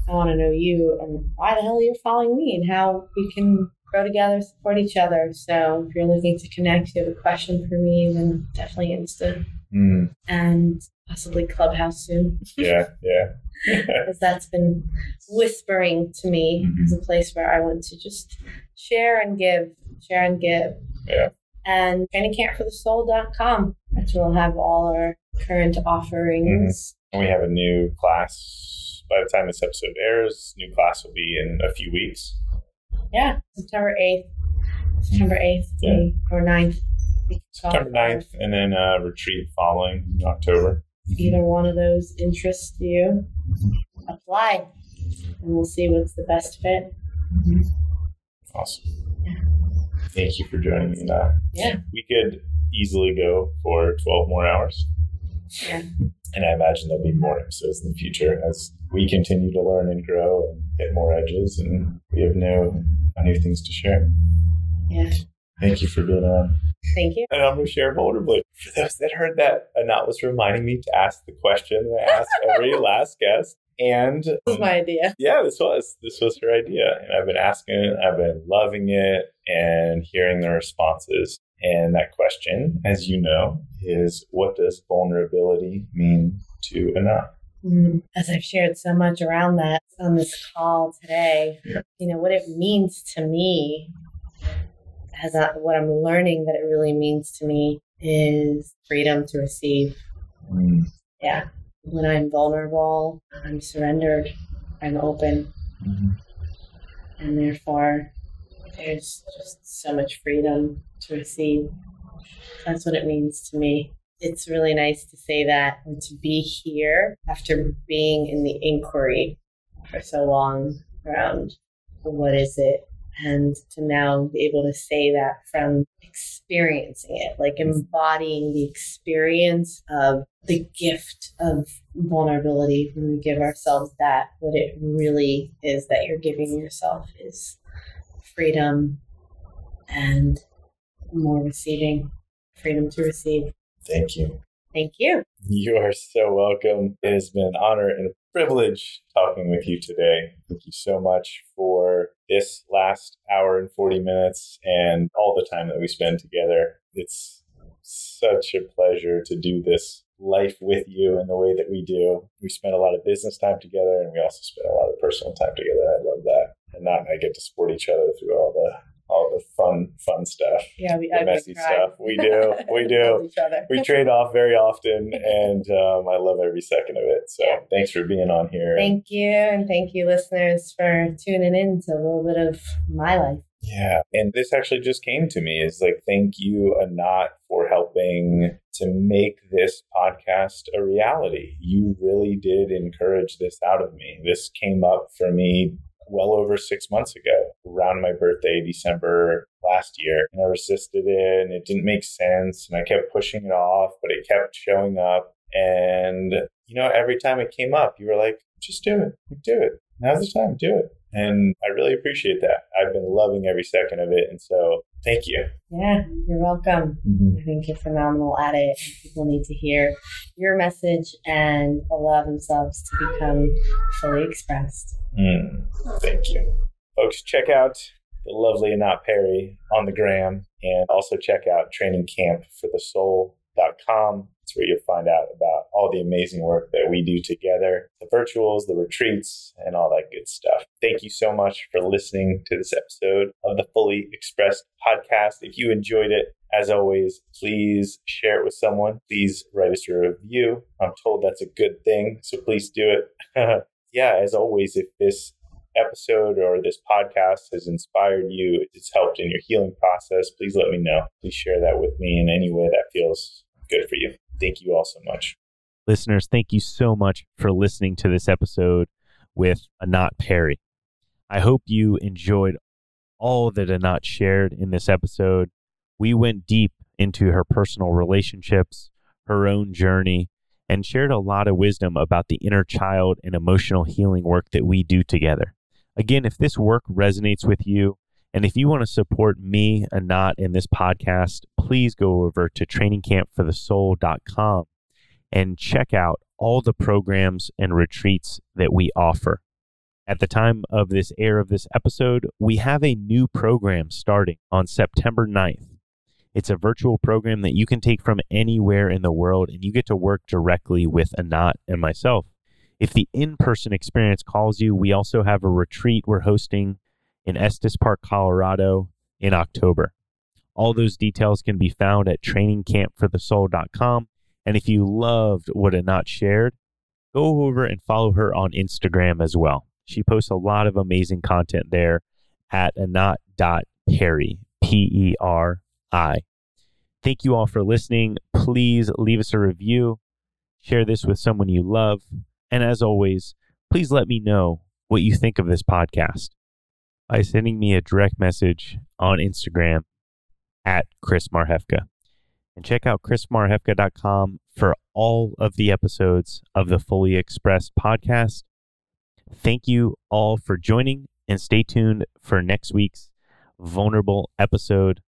I want to know you and why the hell you're following me and how we can grow together, support each other. So if you're looking to connect, you have a question for me, then definitely Insta
Mm,
and possibly Clubhouse soon,
yeah, yeah.
because that's been whispering to me
Mhm.
as a place where I want to just share and give, share and give.
Yeah.
And trainingcampforthesoul.com. That's where we'll have all our current offerings.
and we have a new class by the time this episode airs. New class will be in a few weeks.
Yeah, September 8th. September 8th
Yeah.
or 9th.
September 9th, and then uh, retreat following in October.
Either one of those interests you, apply and we'll see what's the best fit.
Awesome. Yeah. Thank you for joining me. Now.
Yeah.
We could easily go for 12 more hours.
Yeah.
And I imagine there'll be more episodes in the future as we continue to learn and grow and hit more edges, and we have new, new things to share.
Yeah.
Thank you for being on.
Thank you.
And I'm going to share vulnerably. For those that heard that, Anat was reminding me to ask the question that I ask every last guest. And
This was my idea.
yeah, this was this was her idea, and I've been asking it, I've been loving it, and hearing the responses. And that question, as you know, is what does vulnerability mean to Anat?
Mm, As I've shared so much around that on this call today,
Yeah.
you know, what it means to me, as I, what I'm learning that it really means to me is freedom to receive.
Mm,
Yeah. When I'm vulnerable, I'm surrendered, I'm open,
mhm.
and therefore there's just so much freedom to receive. That's what it means to me. It's really nice to say that and to be here after being in the inquiry for so long around what is it and to now be able to say that from experiencing it, like embodying the experience of the gift of vulnerability when we give ourselves that, what it really is that you're giving yourself is freedom and more receiving, freedom to receive.
Thank you.
Thank you.
You are so welcome. It has been an honor and a privilege talking with you today. Thank you so much for this last hour and 40 minutes and all the time that we spend together. It's such a pleasure to do this life with you in the way that we do. We spend a lot of business time together and we also spend a lot of personal time together. I love that. And I get to support each other through all the all the fun fun stuff.
Yeah, we
The messy stuff. We do. We do
each other.
we trade off very often, and um, I love every second of it. So thanks for being on here.
Thank you, and thank you, listeners, for tuning in to a little bit of my life.
yeah, and this actually just came to me is like thank you, Anat, for helping to make this podcast a reality. You really did encourage this out of me. This came up for me well over six months ago, around my birthday, December last year. And I resisted it and it didn't make sense. And I kept pushing it off, but it kept showing up. And, you know, every time it came up, you were like, just do it. Do it. Now's the time. Do it. And I really appreciate that. I've been loving every second of it. And so thank you.
Yeah, you're welcome. I think you're phenomenal at it. People need to hear your message and allow themselves to become fully expressed.
Mm, thank you. Folks, check out the lovely Anat Perry on the gram and also check out trainingcampforthesoul.com. It's where you'll find out about all the amazing work that we do together, the virtuals, the retreats, and all that good stuff. Thank you so much for listening to this episode of the Fully Expressed podcast. If you enjoyed it, as always, please share it with someone. Please write us a review. I'm told that's a good thing, so please do it. yeah, as always, if this episode or this podcast has inspired you, it's helped in your healing process, please let me know. Please share that with me in any way that feels good for you. Thank you all so much.
Listeners, thank you so much for listening to this episode with Anat Perry. I hope you enjoyed all that Anat shared in this episode. We went deep into her personal relationships, her own journey, and shared a lot of wisdom about the inner child and emotional healing work that we do together. Again, if this work resonates with you, and if you want to support me and Anat in this podcast, please go over to trainingcampforthesoul.com and check out all the programs and retreats that we offer. At the time of this air of this episode, we have a new program starting on September 9th. It's a virtual program that you can take from anywhere in the world and you get to work directly with Anat and myself. If the in person experience calls you, we also have a retreat we're hosting in Estes Park, Colorado in October. All those details can be found at trainingcampforthesoul.com. And if you loved what Anat shared, go over and follow her on Instagram as well. She posts a lot of amazing content there at anat.perry, P E R I. Thank you all for listening. Please leave us a review, share this with someone you love. And as always, please let me know what you think of this podcast by sending me a direct message on Instagram at Chris Marhefka. And check out chrismarhefka.com for all of the episodes of the Fully Expressed podcast. Thank you all for joining and stay tuned for next week's vulnerable episode